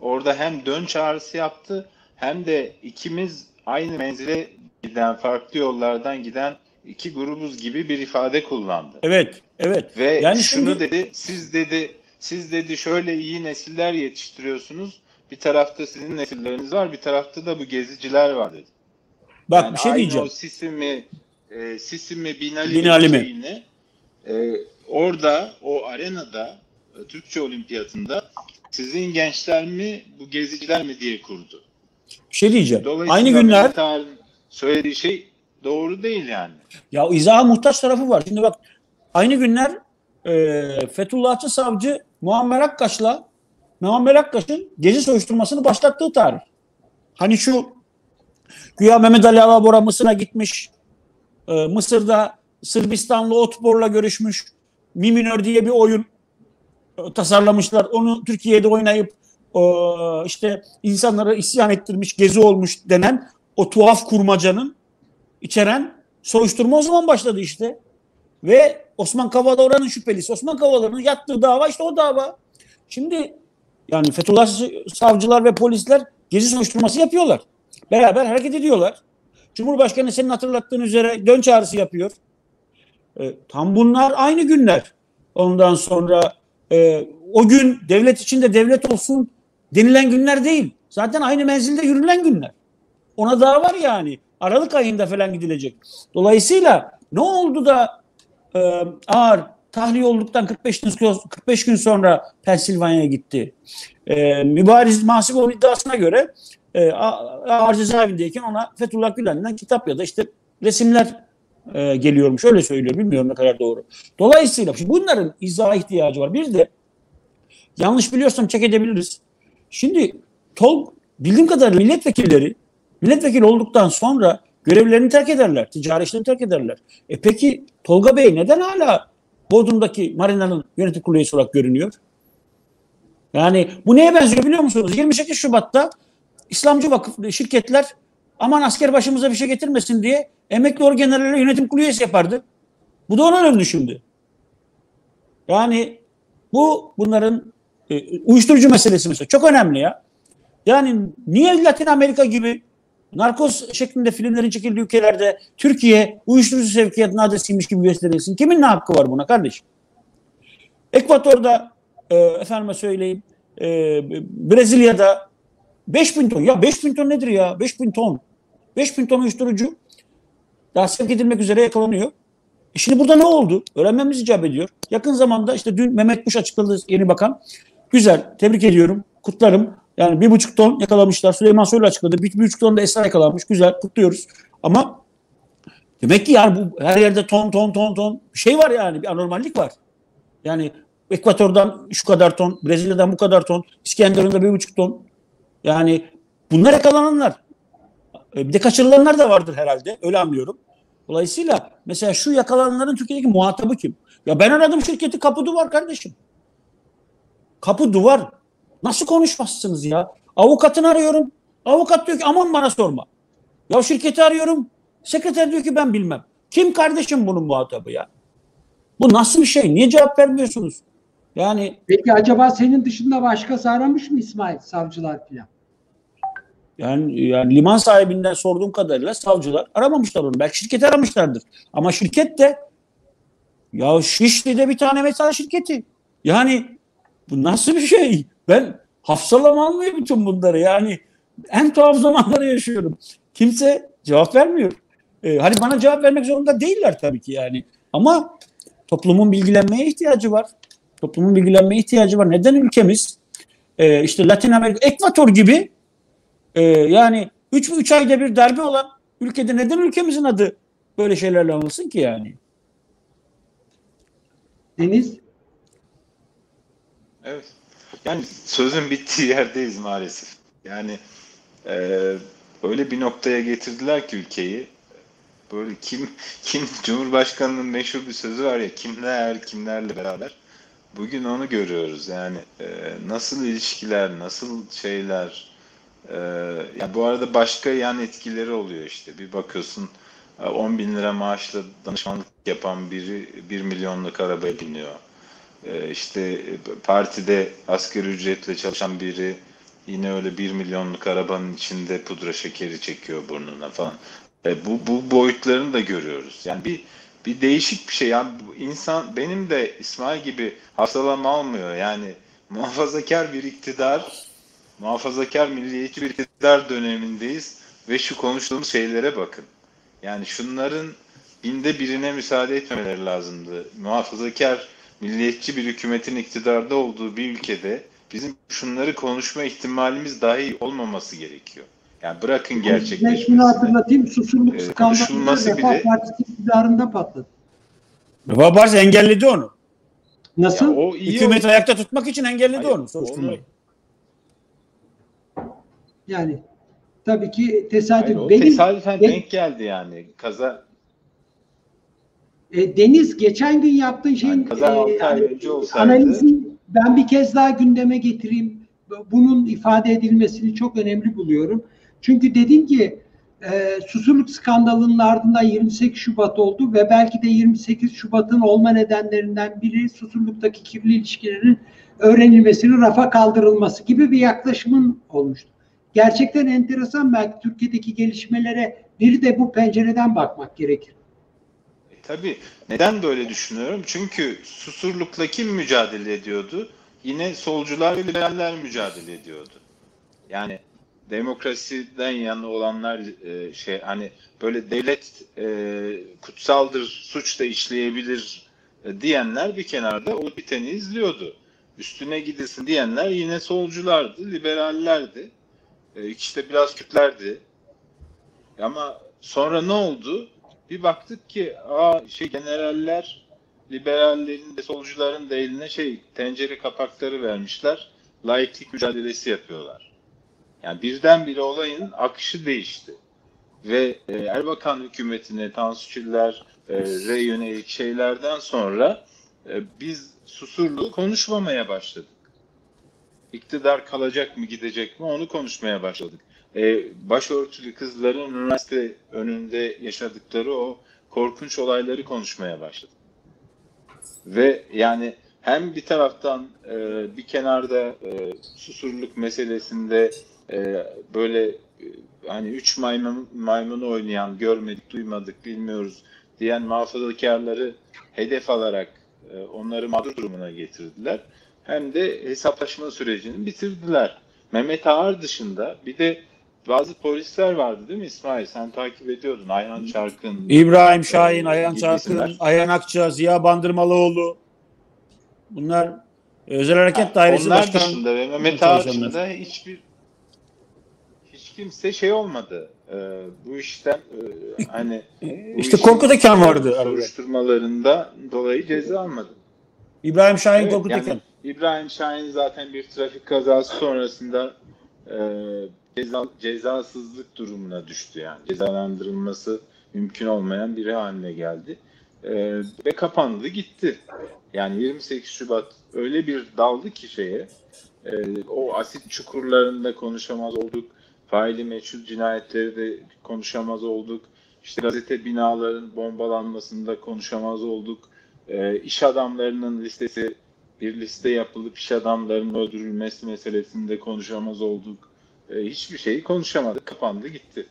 Speaker 3: orada hem dön çağrısı yaptı hem de ikimiz aynı menzile giden, farklı yollardan giden iki grubuz gibi bir ifade kullandı.
Speaker 2: Evet, evet.
Speaker 3: Ve
Speaker 2: Yani
Speaker 3: şunu
Speaker 2: şimdi-
Speaker 3: dedi, siz dedi, siz dedi şöyle iyi nesiller yetiştiriyorsunuz. Bir tarafta sizin nesilleriniz var, bir tarafta da bu geziciler var dedi.
Speaker 2: Bak
Speaker 3: Yani
Speaker 2: bir şey
Speaker 3: aynı
Speaker 2: diyeceğim.
Speaker 3: O Sisimi, e, Sisimi Binali,
Speaker 2: Binali mi?
Speaker 3: şeyini, e, orada, o arenada, Türkçe Olimpiyatında sizin gençler mi, bu geziciler mi diye kurdu.
Speaker 2: Bir şey diyeceğim. Aynı günler
Speaker 3: söylediği şey doğru değil yani.
Speaker 2: Ya izaha muhtaç tarafı var. Şimdi bak aynı günler e, Fethullahçı savcı Muammer Akkaş'la Muammer Akkaş'ın gezi soruşturmasını başlattığı tarih. Hani şu güya Mehmet Ali Alabora Mısır'a gitmiş. e, Mısır'da Sırbistanlı Otbor'la görüşmüş. Miminör diye bir oyun tasarlamışlar. Onu Türkiye'de oynayıp işte insanları isyan ettirmiş, gezi olmuş denen o tuhaf kurmacanın içeren soruşturma o zaman başladı işte. Ve Osman Kavala oranın şüphelisi. Osman Kavala'nın yattığı dava işte o dava. Şimdi yani Fethullah savcılar ve polisler gezi soruşturması yapıyorlar. Beraber hareket ediyorlar. Cumhurbaşkanı senin hatırlattığın üzere dön çağrısı yapıyor. E, tam bunlar aynı günler. Ondan sonra e, o gün devlet içinde devlet olsun denilen günler değil. Zaten aynı menzilde yürülen günler. Ona daha var yani. Aralık ayında falan gidilecek. Dolayısıyla ne oldu da e, ağır tahliye olduktan 45 gün, 45 gün sonra Pensilvanya'ya gitti. E, mübariz Mahsiboğlu iddiasına göre e, ağır cezaevindeyken ona Fethullah Gülen'den kitap ya da işte resimler e, geliyormuş. Öyle söylüyor. Bilmiyorum ne kadar doğru. Dolayısıyla şimdi bunların izaha ihtiyacı var. Bir de yanlış biliyorsam çek edebiliriz. Şimdi Tol bildiğim kadarıyla milletvekilleri milletvekili olduktan sonra görevlerini terk ederler. Ticari işlerini terk ederler. E peki Tolga Bey neden hala Bodrum'daki marinanın yönetim kurulu olarak görünüyor? Yani bu neye benziyor biliyor musunuz? 28 Şubat'ta İslamcı vakıf şirketler aman asker başımıza bir şey getirmesin diye emekli orgenerale yönetim kurulu üyesi yapardı. Bu da ona döndü şimdi. Yani bu bunların e, uyuşturucu meselesi mesela çok önemli ya. Yani niye Latin Amerika gibi narkoz şeklinde filmlerin çekildiği ülkelerde Türkiye uyuşturucu sevkiyatının adresiymiş gibi gösterilsin? Kimin ne hakkı var buna kardeşim? Ekvator'da e, efendime söyleyeyim e, Brezilya'da 5000 ton. Ya 5000 ton nedir ya? 5000 ton. 5000 ton uyuşturucu daha sevk edilmek üzere yakalanıyor. E şimdi burada ne oldu? Öğrenmemiz icap ediyor. Yakın zamanda işte dün Mehmet Kuş açıkladı yeni bakan. Güzel. Tebrik ediyorum. Kutlarım. Yani bir buçuk ton yakalamışlar. Süleyman Soylu açıkladı. Bir, bir buçuk ton da Esra yakalanmış. Güzel. Kutluyoruz. Ama demek ki yani bu her yerde ton ton ton ton şey var yani. Bir anormallik var. Yani Ekvator'dan şu kadar ton, Brezilya'dan bu kadar ton, İskenderun'da bir buçuk ton. Yani bunlar yakalananlar. E, Bir de kaçırılanlar da vardır herhalde. Öyle anlıyorum. Dolayısıyla mesela şu yakalananların Türkiye'deki muhatabı kim? Ya ben aradım şirketi kapı duvar kardeşim. Kapı duvar. Nasıl konuşmazsınız ya? Avukatını arıyorum. Avukat diyor ki aman bana sorma. Ya şirketi arıyorum. Sekreter diyor ki ben bilmem. Kim kardeşim bunun muhatabı ya? Bu nasıl bir şey? Niye cevap vermiyorsunuz? Yani
Speaker 1: Peki acaba senin dışında başkası aramış mı İsmail savcılar filan?
Speaker 2: Yani, yani liman sahibinden sorduğum kadarıyla savcılar aramamışlar onu. Belki şirket aramışlardır. Ama şirket de ya Şişli'de bir tane metal şirketi. Yani bu nasıl bir şey? Ben hafsalam almıyor bütün bunları. Yani en tuhaf zamanları yaşıyorum. Kimse cevap vermiyor. Ee, hani bana cevap vermek zorunda değiller tabii ki yani. Ama toplumun bilgilenmeye ihtiyacı var. Toplumun bilgilenmeye ihtiyacı var. Neden ülkemiz e, işte Latin Amerika, Ekvator gibi ee, yani 3 üç ayda bir darbe olan ülkede neden ülkemizin adı böyle şeylerle anılsın ki yani?
Speaker 1: Deniz
Speaker 3: Evet. Yani sözün bittiği yerdeyiz maalesef. Yani e, öyle bir noktaya getirdiler ki ülkeyi. Böyle kim (laughs) kim Cumhurbaşkanının meşhur bir sözü var ya kimler kimlerle beraber. Bugün onu görüyoruz. Yani e, nasıl ilişkiler, nasıl şeyler. E, ya bu arada başka yan etkileri oluyor işte. Bir bakıyorsun e, 10 bin lira maaşla danışmanlık yapan biri 1 milyonluk arabaya biniyor. Ee, işte partide asgari ücretle çalışan biri Yine öyle bir milyonluk arabanın içinde pudra şekeri çekiyor burnuna falan. E, bu, bu boyutlarını da görüyoruz. Yani bir bir değişik bir şey. Yani insan benim de İsmail gibi hafsalam almıyor. Yani muhafazakar bir iktidar, muhafazakar milliyetçi bir iktidar dönemindeyiz ve şu konuştuğumuz şeylere bakın. Yani şunların binde birine müsaade etmemeleri lazımdı. Muhafazakar, milliyetçi bir hükümetin iktidarda olduğu bir ülkede bizim şunları konuşma ihtimalimiz dahi olmaması gerekiyor. Yani bırakın
Speaker 1: Ben şunu
Speaker 3: gerçekleşmesini.
Speaker 1: hatırlatayım. Susurluk
Speaker 3: Ee,
Speaker 1: skandalı
Speaker 3: konuşulması
Speaker 1: Refah
Speaker 3: bile-
Speaker 1: Partisi iktidarında patladı.
Speaker 2: Refah Partisi engelledi onu.
Speaker 1: Nasıl?
Speaker 3: Ya o iyi
Speaker 2: Hükümeti ayakta tutmak için engelledi
Speaker 3: Hayır,
Speaker 2: onu soruşturmayı.
Speaker 1: Yani tabii ki tesadüf.
Speaker 3: Hayır,
Speaker 1: Benim,
Speaker 3: tesadüfen
Speaker 1: ben-
Speaker 3: denk geldi yani. Kaza
Speaker 1: e, Deniz geçen gün yaptığın şeyin
Speaker 3: Yani kaza ay
Speaker 1: hani analizi ben bir kez daha gündeme getireyim. Bunun ifade edilmesini çok önemli buluyorum. Çünkü dedin ki e, Susurluk skandalının ardından 28 Şubat oldu ve belki de 28 Şubat'ın olma nedenlerinden biri Susurluk'taki kirli ilişkilerin öğrenilmesinin rafa kaldırılması gibi bir yaklaşımın olmuştu. Gerçekten enteresan belki Türkiye'deki gelişmelere bir de bu pencereden bakmak gerekir.
Speaker 3: E, tabii. Neden böyle düşünüyorum? Çünkü Susurluk'la kim mücadele ediyordu? Yine solcular ve liberaller mücadele ediyordu. Yani demokrasiden yana olanlar e, şey hani böyle devlet e, kutsaldır, suç da işleyebilir e, diyenler bir kenarda o biteni izliyordu. Üstüne gidilsin diyenler yine solculardı, liberallerdi. E, işte biraz Kürtlerdi. Ama sonra ne oldu? Bir baktık ki aa şey generaller liberallerin de solcuların da eline şey tencere kapakları vermişler. Laiklik mücadelesi yapıyorlar. Yani birdenbire olayın akışı değişti. Ve e, Erbakan hükümetine, Tansu Çiller, e, yönelik şeylerden sonra e, biz Susurlu konuşmamaya başladık. İktidar kalacak mı gidecek mi onu konuşmaya başladık. E, başörtülü kızların üniversite önünde yaşadıkları o korkunç olayları konuşmaya başladık. Ve yani hem bir taraftan e, bir kenarda e, susurluk meselesinde e, böyle e, hani üç maymun maymunu oynayan görmedik duymadık bilmiyoruz diyen muhafazakarları hedef alarak e, onları mağdur durumuna getirdiler. Hem de hesaplaşma sürecini bitirdiler. Mehmet Ağar dışında bir de bazı polisler vardı değil mi İsmail? Sen takip ediyordun. Ayhan Çarkın.
Speaker 2: İbrahim Şahin,
Speaker 3: e,
Speaker 2: Ayhan Çarkın,
Speaker 3: isimler.
Speaker 2: Ayhan Akça, Ziya Bandırmalıoğlu. Bunlar Özel Hareket
Speaker 3: Ha,
Speaker 2: Dairesi
Speaker 3: Onlar
Speaker 2: Başkanı.
Speaker 3: dışında ve Mehmet Ağar dışında hiçbir hiç kimse şey olmadı. Ee, bu işten e, hani bu (laughs)
Speaker 2: İşte
Speaker 3: işin
Speaker 2: Korkut Eken vardı.
Speaker 3: Soruşturmalarında dolayı ceza almadı.
Speaker 2: İbrahim Şahin,
Speaker 3: Evet,
Speaker 2: Korkut
Speaker 3: yani. İbrahim Şahin zaten bir trafik kazası sonrasında e, ceza, cezasızlık durumuna düştü yani. Cezalandırılması mümkün olmayan biri haline geldi. E, ve kapandı gitti. Yani 28 Şubat öyle bir daldı ki şeye e, o asit çukurlarında konuşamaz olduk. Faili meçhul cinayetleri de konuşamaz olduk. İşte gazete binaların bombalanmasında konuşamaz olduk. E, iş adamlarının listesi bir liste yapılıp iş adamlarının öldürülmesi meselesinde konuşamaz olduk. E, hiçbir şeyi konuşamadık. Kapandı gitti.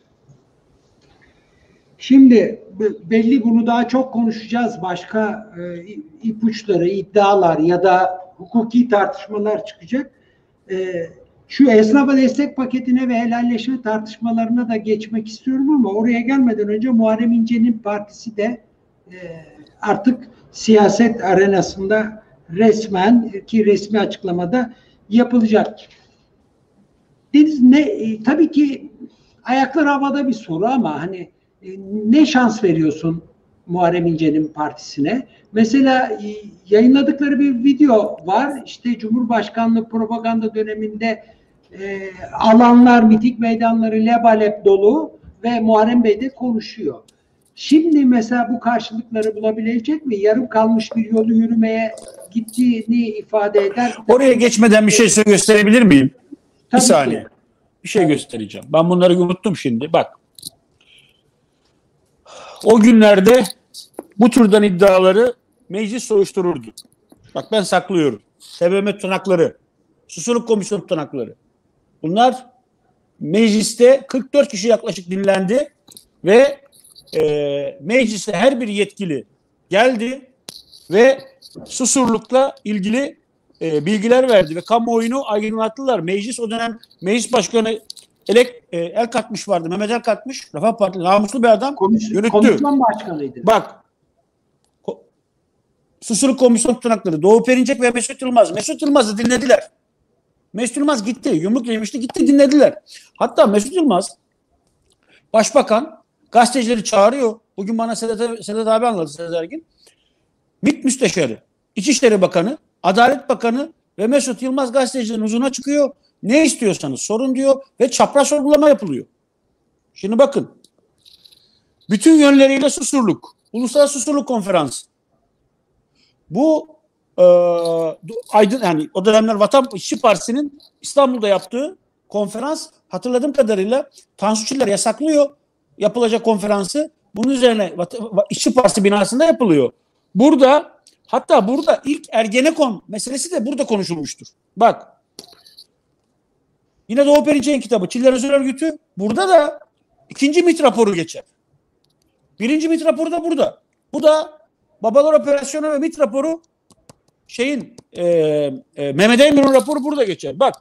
Speaker 1: Şimdi belli bunu daha çok konuşacağız. Başka e, ipuçları, iddialar ya da hukuki tartışmalar çıkacak. E, şu esnafa destek paketine ve helalleşme tartışmalarına da geçmek istiyorum ama oraya gelmeden önce Muharrem İnce'nin partisi de e, artık siyaset arenasında resmen ki resmi açıklamada yapılacak. Deniz ne e, tabii ki ayaklar havada bir soru ama hani e, ne şans veriyorsun Muharrem İnce'nin partisine? Mesela e, yayınladıkları bir video var. İşte Cumhurbaşkanlığı propaganda döneminde e, alanlar, miting meydanları lebalep dolu ve Muharrem Bey de konuşuyor. Şimdi mesela bu karşılıkları bulabilecek mi? Yarım kalmış bir yolu yürümeye gittiğini ifade eder.
Speaker 2: Oraya geçmeden bir şey size gösterebilir miyim?
Speaker 1: Tabii
Speaker 2: bir
Speaker 1: ki.
Speaker 2: saniye. Bir şey göstereceğim. Ben bunları unuttum şimdi. Bak. O günlerde bu türden iddiaları meclis soruştururdu. Bak ben saklıyorum. TBMM tutanakları. Susurluk komisyonu tutanakları. Bunlar mecliste 44 kişi yaklaşık dinlendi ve e, mecliste her bir yetkili geldi ve susurlukla ilgili e, bilgiler verdi ve kamuoyunu aydınlattılar. Meclis o dönem meclis başkanı elek, e, el katmış vardı. Mehmet El katmış. Refah Partisi namuslu bir adam.
Speaker 1: Komis
Speaker 2: Yürüttü.
Speaker 1: komisyon başkanıydı.
Speaker 2: Bak ko- Susurluk Komisyon tutanakları Doğu Perinçek ve Mesut Yılmaz. Mesut Yılmaz'ı dinlediler. Mesut Yılmaz gitti. Yumruk yemişti. Gitti dinlediler. Hatta Mesut Yılmaz Başbakan gazetecileri çağırıyor. Bugün bana Sedat, Sedat abi anlattı Sedat Ergin. MİT Müsteşarı, İçişleri Bakanı, Adalet Bakanı ve Mesut Yılmaz gazetecilerin huzuruna çıkıyor. Ne istiyorsanız sorun diyor ve çapraz sorgulama yapılıyor. Şimdi bakın. Bütün yönleriyle susurluk. Uluslararası Susurluk Konferansı. Bu e, aydın yani o dönemler Vatan İşçi Partisi'nin İstanbul'da yaptığı konferans hatırladığım kadarıyla Tansu Çiller yasaklıyor yapılacak konferansı. Bunun üzerine İşçi Partisi binasında yapılıyor. Burada hatta burada ilk Ergenekon meselesi de burada konuşulmuştur. Bak yine Doğu Perinçek'in kitabı Çiller Özel Örgütü burada da ikinci MİT raporu geçer. Birinci MİT raporu da burada. Bu da Babalar Operasyonu ve MİT raporu şeyin e, e, Mehmet Emir'in raporu burada geçer. Bak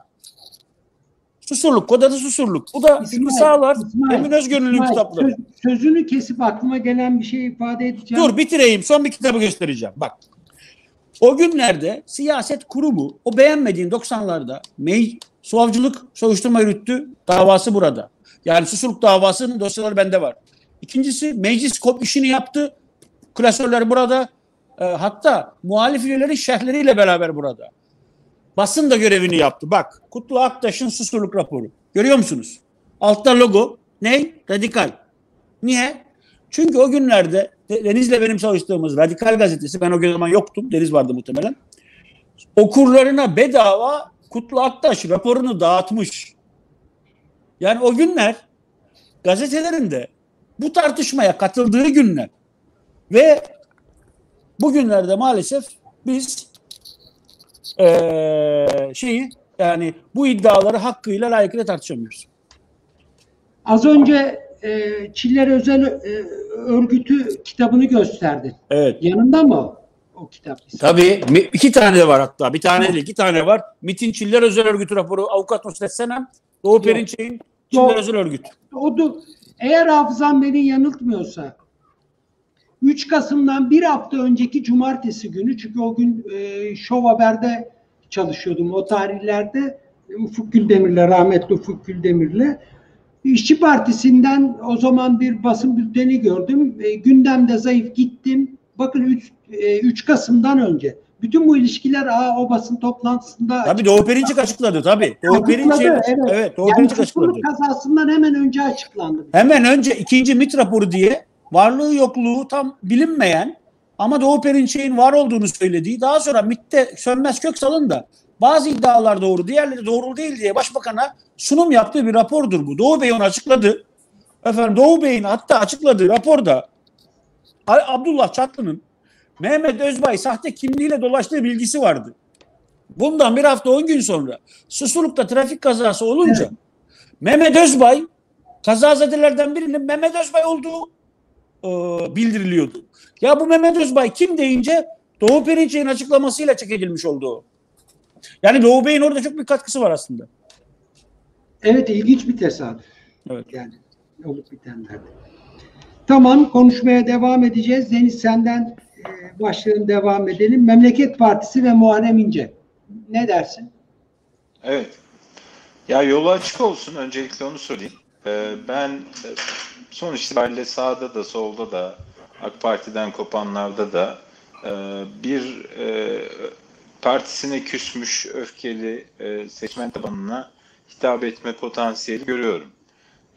Speaker 2: Susurluk, kod adı Susurluk. Bu da
Speaker 1: İsmail,
Speaker 2: Sağlar,
Speaker 1: İsmail,
Speaker 2: Emin
Speaker 1: İsmail,
Speaker 2: kitapları.
Speaker 1: söz- sözünü kesip aklıma gelen bir şey ifade edeceğim.
Speaker 2: Dur bitireyim. Son bir kitabı göstereceğim. Bak. O günlerde siyaset kurumu o beğenmediğin 90'larda mey savcılık soruşturma yürüttü. Davası burada. Yani susurluk davasının dosyaları bende var. İkincisi meclis kop işini yaptı. Klasörler burada. E, hatta muhalif üyelerin şerhleriyle beraber burada. Basın da görevini yaptı. Bak Kutlu Aktaş'ın susurluk raporu. Görüyor musunuz? Altta logo. Ne? Radikal. Niye? Çünkü o günlerde De- Deniz'le benim çalıştığımız Radikal Gazetesi, ben o zaman yoktum, Deniz vardı muhtemelen. Okurlarına bedava Kutlu Aktaş raporunu dağıtmış. Yani o günler gazetelerinde bu tartışmaya katıldığı günler. Ve bugünlerde maalesef biz eee, şeyi yani bu iddiaları hakkıyla layıkıyla tartışamıyoruz.
Speaker 1: Az önce e, Çiller Özel e, Örgütü kitabını gösterdi.
Speaker 2: Evet.
Speaker 1: Yanında mı o, kitap?
Speaker 2: Tabii iki tane de var hatta. Bir tane değil iki tane var. MIT'in Çiller Özel Örgütü raporu avukat Nusret Senem, Doğu. Perinçek'in Çiller. Özel Örgütü.
Speaker 1: O eğer hafızam beni yanıltmıyorsa 3 Kasım'dan bir hafta önceki cumartesi günü çünkü o gün e, Şov Haber'de çalışıyordum o tarihlerde Ufuk Güldemir'le rahmetli Ufuk Güldemir'le İşçi Partisi'nden o zaman bir basın bülteni gördüm. E, gündemde zayıf gittim. Bakın 3, 3 Kasım'dan önce. Bütün bu ilişkiler aa, o basın toplantısında
Speaker 2: Tabii Doğu Perinçek açıkladı tabii. Doğu Perinçek evet.
Speaker 1: evet.
Speaker 2: Doğu
Speaker 1: yani
Speaker 2: Perinçek açıkladı.
Speaker 1: kazasından hemen önce açıklandı.
Speaker 2: Hemen önce ikinci MIT raporu diye varlığı yokluğu tam bilinmeyen ama Doğu Perinçek'in var olduğunu söylediği daha sonra MIT'te Sönmez Köksal'ın da bazı iddialar doğru diğerleri doğru değil diye başbakana sunum yaptığı bir rapordur bu. Doğu Bey onu açıkladı. Efendim Doğu Bey'in hatta açıkladığı raporda Abdullah Çatlı'nın Mehmet Özbay sahte kimliğiyle dolaştığı bilgisi vardı. Bundan bir hafta on gün sonra Susurluk'ta trafik kazası olunca Mehmet Özbay kazazedelerden birinin Mehmet Özbay olduğu e, bildiriliyordu. Ya bu Mehmet Özbay kim deyince Doğu Perinçek'in açıklamasıyla çek edilmiş oldu. Yani Doğu Bey'in orada çok bir katkısı var aslında.
Speaker 1: Evet ilginç bir tesadüf.
Speaker 2: Evet.
Speaker 1: Yani olup bitenlerde. Tamam konuşmaya devam edeceğiz. Deniz senden e, başlayalım devam edelim. Memleket Partisi ve Muharrem İnce. Ne dersin?
Speaker 3: Evet. Ya yolu açık olsun. Öncelikle onu söyleyeyim. Ee, ben e, sonuç itibariyle sağda da solda da AK Parti'den kopanlarda da e, bir e, partisine küsmüş öfkeli e, seçmen tabanına hitap etme potansiyeli görüyorum.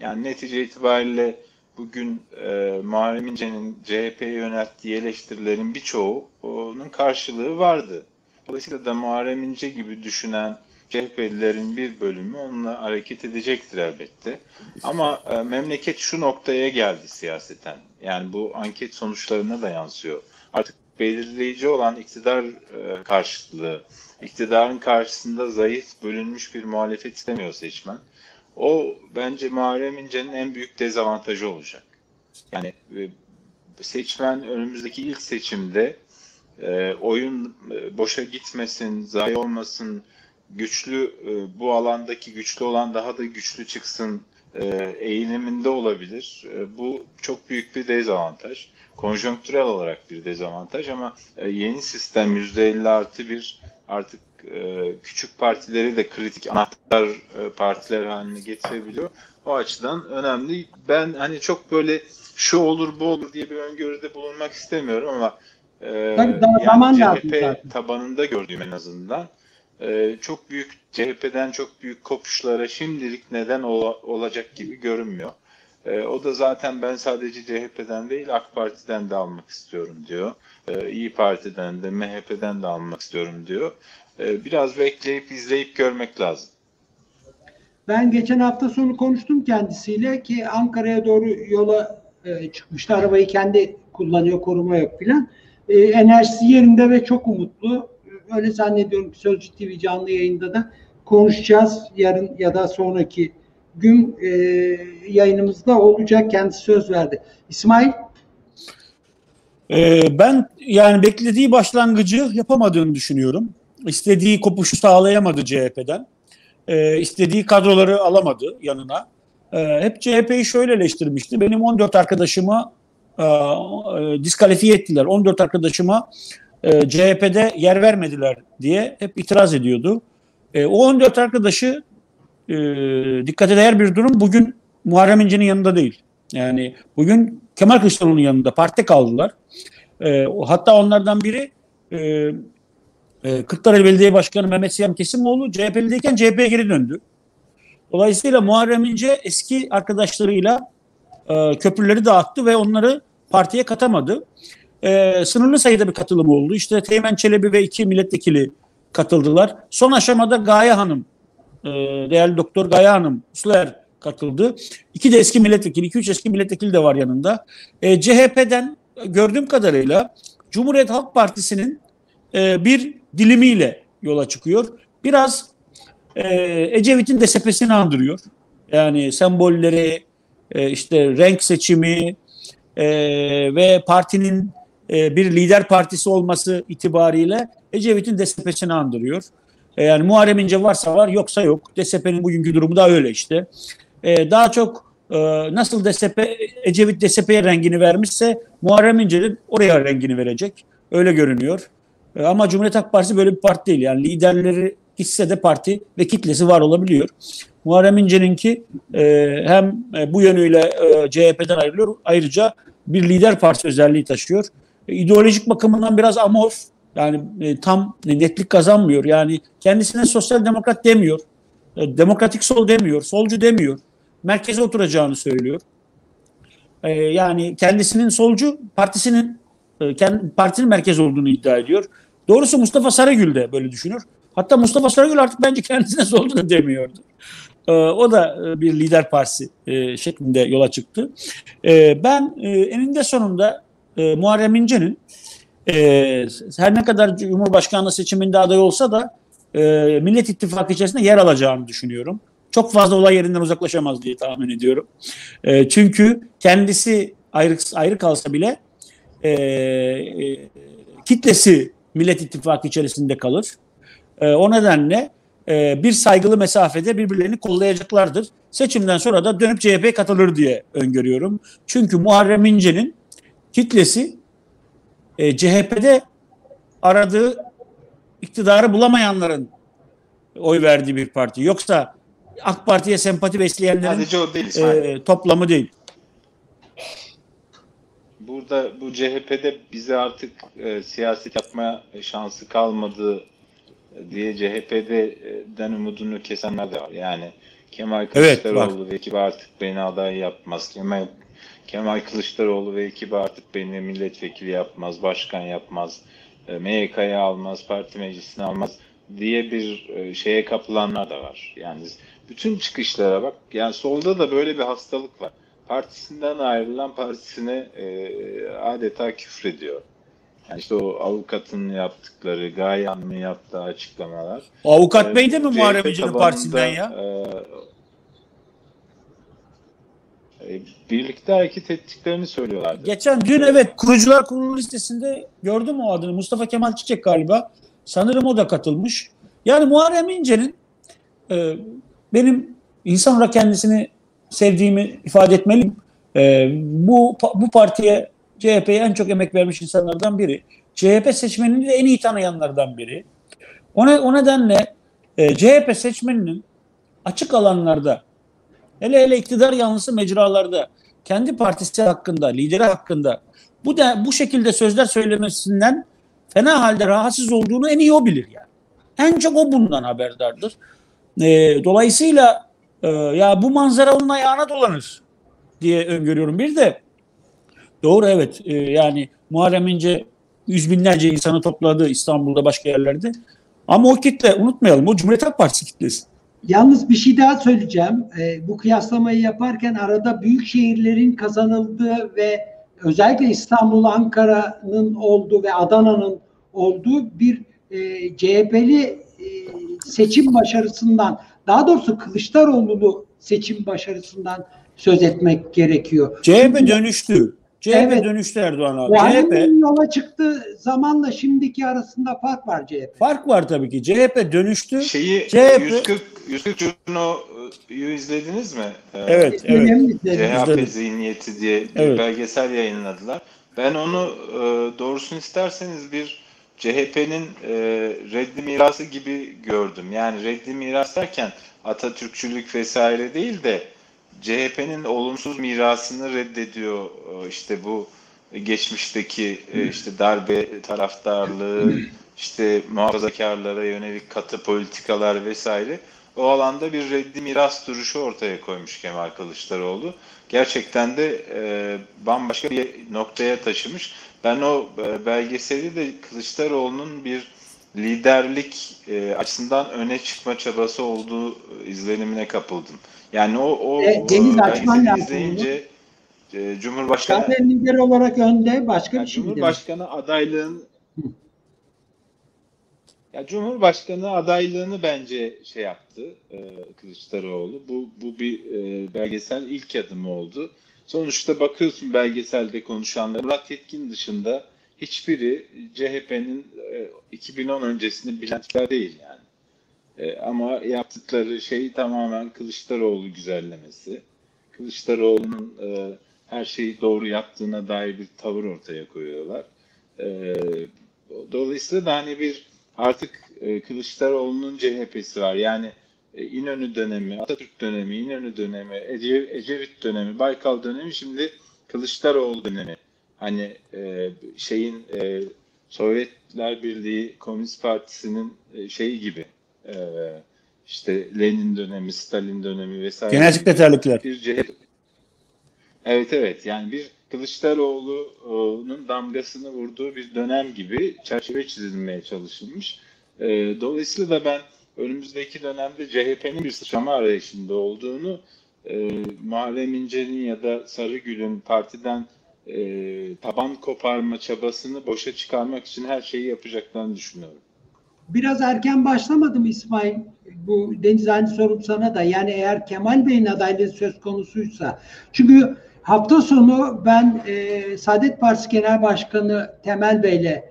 Speaker 3: Yani netice itibariyle bugün e, Muharrem İnce'nin CHP'ye yönelttiği eleştirilerin birçoğunun karşılığı vardı. Dolayısıyla da Muharrem İnce gibi düşünen CHP'lilerin bir bölümü onunla hareket edecektir elbette. Ama e, memleket şu noktaya geldi siyaseten. Yani bu anket sonuçlarına da yansıyor. Artık belirleyici olan iktidar e, karşıtlığı, iktidarın karşısında zayıf, bölünmüş bir muhalefet istemiyor seçmen. O bence Muharrem İnce'nin en büyük dezavantajı olacak. Yani e, seçmen önümüzdeki ilk seçimde e, oyun e, boşa gitmesin, zayi olmasın, güçlü e, bu alandaki güçlü olan daha da güçlü çıksın e, eğiliminde olabilir. E, bu çok büyük bir dezavantaj. Konjonktürel olarak bir dezavantaj ama e, yeni sistem %50 artı bir artık e, küçük partileri de kritik anahtar e, partiler haline getirebiliyor. O açıdan önemli. Ben hani çok böyle şu olur bu olur diye bir öngörüde bulunmak istemiyorum ama e,
Speaker 1: Tabii daha zaman lazım
Speaker 3: CHP tabanında gördüğüm en azından e, çok büyük CHP'den çok büyük kopuşlara şimdilik neden ola- olacak gibi görünmüyor. E, o da zaten ben sadece CHP'den değil AK Parti'den de almak istiyorum diyor. E, İyi Parti'den de MHP'den de almak istiyorum diyor. Biraz bekleyip izleyip görmek lazım.
Speaker 1: Ben geçen hafta sonu konuştum kendisiyle ki Ankara'ya doğru yola e, çıkmıştı. Arabayı kendi kullanıyor, koruma yok filan. Enerjisi yerinde ve çok umutlu. Öyle zannediyorum ki Sözcü TV canlı yayında da konuşacağız. Yarın ya da sonraki gün e, yayınımızda olacak. Kendisi söz verdi. İsmail?
Speaker 2: Ee, ben yani beklediği başlangıcı yapamadığını düşünüyorum. İstediği kopuşu sağlayamadı CHP'den. Ee, istediği kadroları alamadı yanına. Ee, hep CHP'yi şöyle eleştirmişti. Benim 14 arkadaşımı e, e, diskalifiye ettiler. 14 arkadaşıma e, CHP'de yer vermediler diye hep itiraz ediyordu. E, o 14 arkadaşı e, dikkate değer bir durum bugün Muharrem İnce'nin yanında değil. Yani bugün Kemal Kılıçdaroğlu'nun yanında partide kaldılar. E, hatta onlardan biri e, e, Kırklareli Belediye Başkanı Mehmet Siyam Kesimoğlu CHP'lideyken CHP'ye geri döndü. Dolayısıyla Muharrem İnce eski arkadaşlarıyla e, köprüleri dağıttı ve onları partiye katamadı. E, sınırlı sayıda bir katılım oldu. İşte Teğmen Çelebi ve iki milletvekili katıldılar. Son aşamada Gaye Hanım, e, değerli doktor Gaye Hanım, Usluer katıldı. İki de eski milletvekili, iki üç eski milletvekili de var yanında. E, CHP'den gördüğüm kadarıyla Cumhuriyet Halk Partisi'nin e, bir dilimiyle yola çıkıyor. Biraz e, Ecevit'in DSP'sini andırıyor. Yani sembolleri, e, işte renk seçimi e, ve partinin e, bir lider partisi olması itibariyle Ecevit'in DSP'sini andırıyor. E, yani Muharrem İnce varsa var yoksa yok. DSP'nin bugünkü durumu da öyle işte. E, daha çok nasıl DSP, Ecevit DSP'ye rengini vermişse Muharrem İnce de oraya rengini verecek. Öyle görünüyor. Ama Cumhuriyet Halk Partisi böyle bir parti değil. Yani liderleri gitse de parti ve kitlesi var olabiliyor. Muharrem İnce'ninki hem bu yönüyle CHP'den ayrılıyor. Ayrıca bir lider partisi özelliği taşıyor. İdeolojik bakımından biraz amorf. Yani e, tam netlik kazanmıyor. Yani kendisine sosyal demokrat demiyor. E, demokratik sol demiyor. Solcu demiyor. Merkeze oturacağını söylüyor. E, yani kendisinin solcu partisinin e, kendi partinin merkez olduğunu iddia ediyor. Doğrusu Mustafa Sarıgül de böyle düşünür. Hatta Mustafa Sarıgül artık bence kendisine (laughs) solcu da demiyordu. E, o da e, bir lider partisi e, şeklinde yola çıktı. E, ben e, eninde sonunda e, Muharrem İnce'nin e, her ne kadar Cumhurbaşkanlığı seçiminde aday olsa da e, Millet İttifakı içerisinde yer alacağını düşünüyorum. Çok fazla olay yerinden uzaklaşamaz diye tahmin ediyorum. E, çünkü kendisi ayrı, ayrı kalsa bile e, e, kitlesi Millet İttifakı içerisinde kalır. E, o nedenle e, bir saygılı mesafede birbirlerini kollayacaklardır. Seçimden sonra da dönüp CHP'ye katılır diye öngörüyorum. Çünkü Muharrem İnce'nin kitlesi e, CHP'de aradığı iktidarı bulamayanların oy verdiği bir parti. Yoksa AK Parti'ye sempati besleyenlerin
Speaker 3: Sadece o değil.
Speaker 2: E, toplamı değil.
Speaker 3: Burada bu CHP'de bize artık e, siyaset yapma şansı kalmadı diye CHP'den umudunu kesenler de var. Yani Kemal
Speaker 2: Evet,
Speaker 3: Kılıçdaroğlu ve ekibi artık beni aday yapmaz. Kemal, Kemal Kılıçdaroğlu ve ekibi artık beni milletvekili yapmaz, başkan yapmaz, e, MYK'ya almaz, parti meclisine almaz diye bir e, şeye kapılanlar da var. Yani bütün çıkışlara bak. Yani solda da böyle bir hastalık var partisinden ayrılan partisine e, adeta küfrediyor. Yani işte o avukatın yaptıkları, Gayan'ın yaptığı açıklamalar.
Speaker 2: O avukat
Speaker 3: Ee,
Speaker 2: bey de mi Muharrem
Speaker 3: tabanında,
Speaker 2: partisinden ya?
Speaker 3: e, e, birlikte hareket ettiklerini söylüyorlardı.
Speaker 2: Geçen dün evet kurucular kurulu listesinde gördüm o adını. Mustafa Kemal Çiçek galiba. Sanırım o da katılmış. Yani Muharrem İnce'nin e, benim insan olarak kendisini sevdiğimi ifade etmeliyim. E, bu bu partiye CHP'ye en çok emek vermiş insanlardan biri. CHP seçmenini de en iyi tanıyanlardan biri. O, ne, o nedenle e, CHP seçmeninin açık alanlarda hele hele iktidar yanlısı mecralarda kendi partisi hakkında, lideri hakkında bu da bu şekilde sözler söylemesinden fena halde rahatsız olduğunu en iyi o bilir yani. En çok o bundan haberdardır. E, dolayısıyla e, ya bu manzara onun ayağına dolanır diye öngörüyorum. Bir de doğru evet e, yani Muharrem İnce yüz binlerce insanı topladı İstanbul'da başka yerlerde. Ama o kitle unutmayalım o Cumhuriyet Halk Partisi kitlesi.
Speaker 1: Yalnız bir şey daha söyleyeceğim. Ee, bu kıyaslamayı yaparken arada büyük şehirlerin kazanıldığı ve özellikle İstanbul, Ankara'nın olduğu ve Adana'nın olduğu bir e, CHP'li e, seçim başarısından, daha doğrusu Kılıçdaroğlu'lu seçim başarısından söz etmek gerekiyor.
Speaker 2: CHP dönüştü. CHP
Speaker 1: Evet.
Speaker 2: dönüştü Erdoğan abi. CHP
Speaker 1: yola çıktığı zamanla şimdiki arasında fark var CHP.
Speaker 2: fark var tabii ki. CHP dönüştü.
Speaker 3: Şeyi
Speaker 2: CHP
Speaker 3: 140 140 Juno'yu izlediniz mi? Ee,
Speaker 2: Evet, evet.
Speaker 1: İzledim.
Speaker 3: CHP
Speaker 2: izledim.
Speaker 3: zihniyeti diye bir
Speaker 2: Evet.
Speaker 3: belgesel yayınladılar. Ben onu e, doğrusunu isterseniz bir CHP'nin e, reddi mirası gibi gördüm. Yani reddi miras derken Atatürkçülük vesaire değil de CHP'nin olumsuz mirasını reddediyor. E, işte bu geçmişteki e, işte darbe taraftarlığı, işte muhafazakarlara yönelik katı politikalar vesaire. O alanda bir reddi miras duruşu ortaya koymuş Kemal Kılıçdaroğlu. Gerçekten de e, bambaşka bir noktaya taşımış. Ben o e, belgeseli de Kılıçdaroğlu'nun bir liderlik e, açısından öne çıkma çabası olduğu e, izlenimine kapıldım. Yani o, o
Speaker 1: E, Deniz açman
Speaker 3: izleyince e, Cumhurbaşkanı
Speaker 1: Zaten lider olarak önde başka bir şey demek.
Speaker 3: Cumhurbaşkanı adaylığın ya Cumhurbaşkanı adaylığını bence şey yaptı e, Kılıçdaroğlu. Bu bu bir e, belgesel ilk adımı oldu. Sonuçta bakıyorsun belgeselde konuşanlar Murat Yetkin dışında hiçbiri CHP'nin e, 2010 öncesini bilen tipler değil yani. E, ama yaptıkları şey tamamen Kılıçdaroğlu güzellemesi. Kılıçdaroğlu'nun e, her şeyi doğru yaptığına dair bir tavır ortaya koyuyorlar. E, dolayısıyla da hani bir artık e, Kılıçdaroğlu'nun CHP'si var. Yani e, İnönü dönemi, Atatürk dönemi, İnönü dönemi, Ece, Ecevit dönemi, Baykal dönemi şimdi Kılıçdaroğlu dönemi. Hani e, şeyin e, Sovyetler Birliği Komünist Partisi'nin e, şeyi gibi e, işte Lenin dönemi, Stalin dönemi vesaire.
Speaker 2: Genel sekreterlikler.
Speaker 3: Bir CHP. Evet evet yani bir Kılıçdaroğlu'nun damgasını vurduğu bir dönem gibi çerçeve çizilmeye çalışılmış. E, dolayısıyla da ben önümüzdeki dönemde CHP'nin bir sıçrama arayışında olduğunu e, Muharrem İnce'nin ya da Sarıgül'ün partiden e, taban koparma çabasını boşa çıkarmak için her şeyi yapacaklarını düşünüyorum.
Speaker 1: Biraz erken başlamadı mı İsmail? Bu Deniz aynı sorum sana da. Yani eğer Kemal Bey'in adaylığı söz konusuysa. Çünkü hafta sonu ben e, Saadet Partisi Genel Başkanı Temel Bey'le e,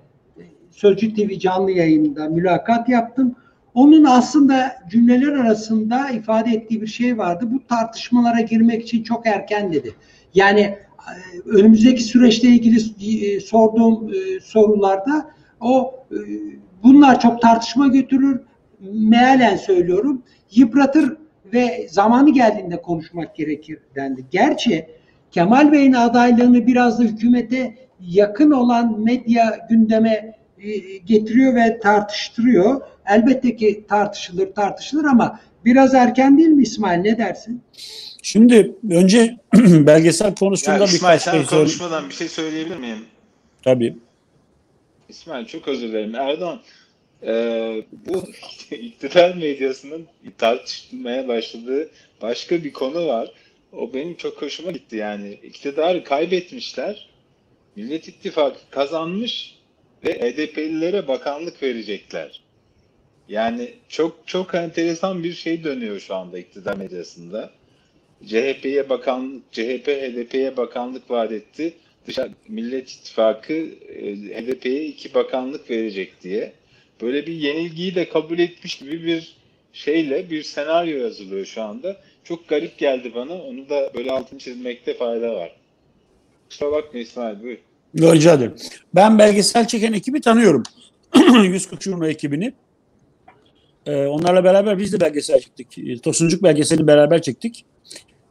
Speaker 1: Sözcü TV canlı yayında mülakat yaptım. Onun aslında cümleler arasında ifade ettiği bir şey vardı. Bu tartışmalara girmek için çok erken dedi. Yani önümüzdeki süreçle ilgili e, sorduğum e, sorularda o e, bunlar çok tartışma götürür. Mealen söylüyorum. Yıpratır ve zamanı geldiğinde konuşmak gerekir dendi. Gerçi Kemal Bey'in adaylığını biraz da hükümete yakın olan medya gündeme getiriyor ve tartıştırıyor. Elbette ki tartışılır tartışılır ama biraz erken değil mi İsmail ne dersin?
Speaker 2: Şimdi önce (clears throat) belgesel konusunda
Speaker 3: Ya İsmail
Speaker 2: birkaç
Speaker 3: sen
Speaker 2: şey söyle.
Speaker 3: konuşmadan bir şey söyleyebilir miyim?
Speaker 2: Tabii.
Speaker 3: İsmail çok özür dilerim. Erdoğan e, bu (laughs) iktidar medyasının tartışmaya başladığı başka bir konu var. O benim çok hoşuma gitti yani. İktidarı kaybetmişler. Millet İttifakı kazanmış. ve HDP'lilere bakanlık verecekler. Yani çok çok enteresan bir şey dönüyor şu anda iktidar medyasında. CHP'ye bakan CHP HDP'ye bakanlık vaat etti. Millet İttifakı e, HDP'ye iki bakanlık verecek diye. Böyle bir yenilgiyi de kabul etmiş gibi bir şeyle bir senaryo yazılıyor şu anda. Çok garip geldi bana. Onu da böyle altını çizmekte fayda var. Kusura bakma İsmail buyur.
Speaker 2: Rica ederim. Ben belgesel çeken ekibi tanıyorum. (clears throat) 140 Jurno ekibini. Ee, onlarla beraber biz de belgesel çektik. Tosuncuk belgeseli beraber çektik.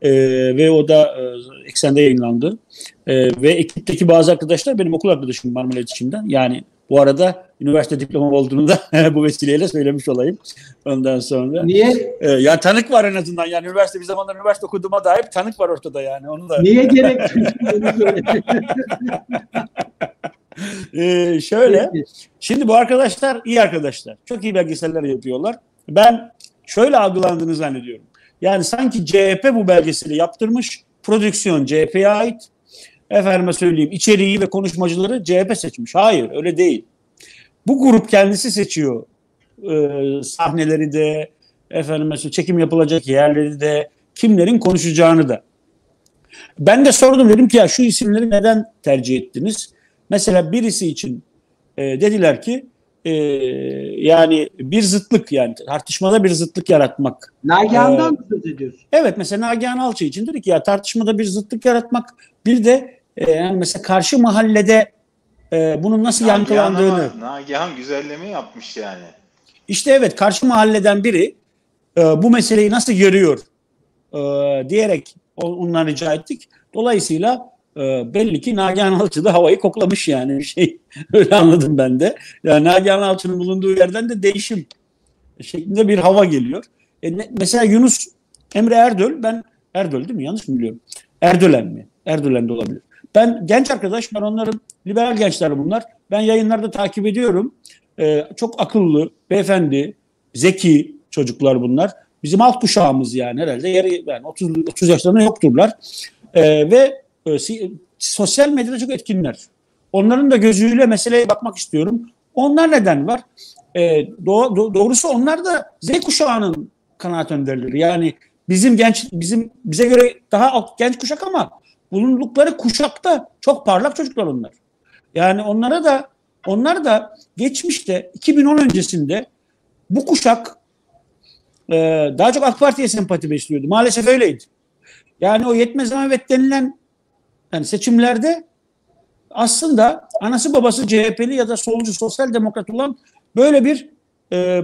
Speaker 2: Ee, ve o da e, eksende yayınlandı. Ee, ve ekipteki bazı arkadaşlar benim okul arkadaşım Marmara İletişim'den. Yani bu arada üniversite diplomam olduğunu da (laughs) bu vesileyle söylemiş olayım. Ondan sonra.
Speaker 1: Niye
Speaker 2: Ee, yani tanık var en azından. Yani üniversite bir zamanlar üniversite okuduğuma dair tanık var ortada yani. Onu da.
Speaker 1: niye gerek. (laughs) (laughs)
Speaker 2: Ee, şöyle. Şimdi bu arkadaşlar iyi arkadaşlar. Çok iyi belgeseller yapıyorlar. Ben şöyle algılandığını zannediyorum. Yani sanki CHP bu belgeseli yaptırmış. Prodüksiyon CHP'ye ait. Efendime söyleyeyim içeriği ve konuşmacıları CHP seçmiş. Hayır öyle değil. Bu grup kendisi seçiyor. Ee, sahneleri de efendime çekim yapılacak yerleri de kimlerin konuşacağını da. Ben de sordum dedim ki ya şu isimleri neden tercih ettiniz? Mesela birisi için e, dediler ki e, yani bir zıtlık yani tartışmada bir zıtlık yaratmak.
Speaker 1: Nagihan'dan mı söz ediyorsun?
Speaker 2: Evet mesela Nagihan Alçı için dedik ya tartışmada bir zıtlık yaratmak bir de e, yani mesela karşı mahallede e, bunun nasıl yankılandığını.
Speaker 3: Nagihan, ama- Nagihan güzelleme yapmış yani.
Speaker 2: İşte evet karşı mahalleden biri e, bu meseleyi nasıl görüyor e, diyerek ondan rica ettik. Dolayısıyla e, belli ki Nagihan Alçı da havayı koklamış yani şey. (laughs) Öyle anladım ben de. Yani Nagihan Alçı'nın bulunduğu yerden de değişim şeklinde bir hava geliyor. E, ne- mesela Yunus Emre Erdöl, ben Erdöl değil mi? Yanlış mı biliyorum? Erdölen mi? Erdölen de olabilir. Ben genç arkadaş, ben onların liberal gençler bunlar. Ben yayınlarda takip ediyorum. Ee, çok akıllı, beyefendi, zeki çocuklar bunlar. Bizim alt kuşağımız yani herhalde yarı yani 30 30 yaşlarında yokturlar. Ee, ve e, si- sosyal medyada çok etkinler. Onların da gözüyle meseleye bakmak istiyorum. Onlar neden var? Ee, do- do- doğrusu onlar da Z kuşağının kanaat önderleri. Yani bizim genç bizim bize göre daha alt genç kuşak ama bulundukları kuşakta çok parlak çocuklar onlar. Yani onlara da onlar da geçmişte 2010 öncesinde bu kuşak e, daha çok AK Parti'ye sempati besliyordu. Maalesef öyleydi. Yani o yetmez ama evet denilen yani seçimlerde aslında anası babası CHP'li ya da solcu sosyal demokrat olan böyle bir e,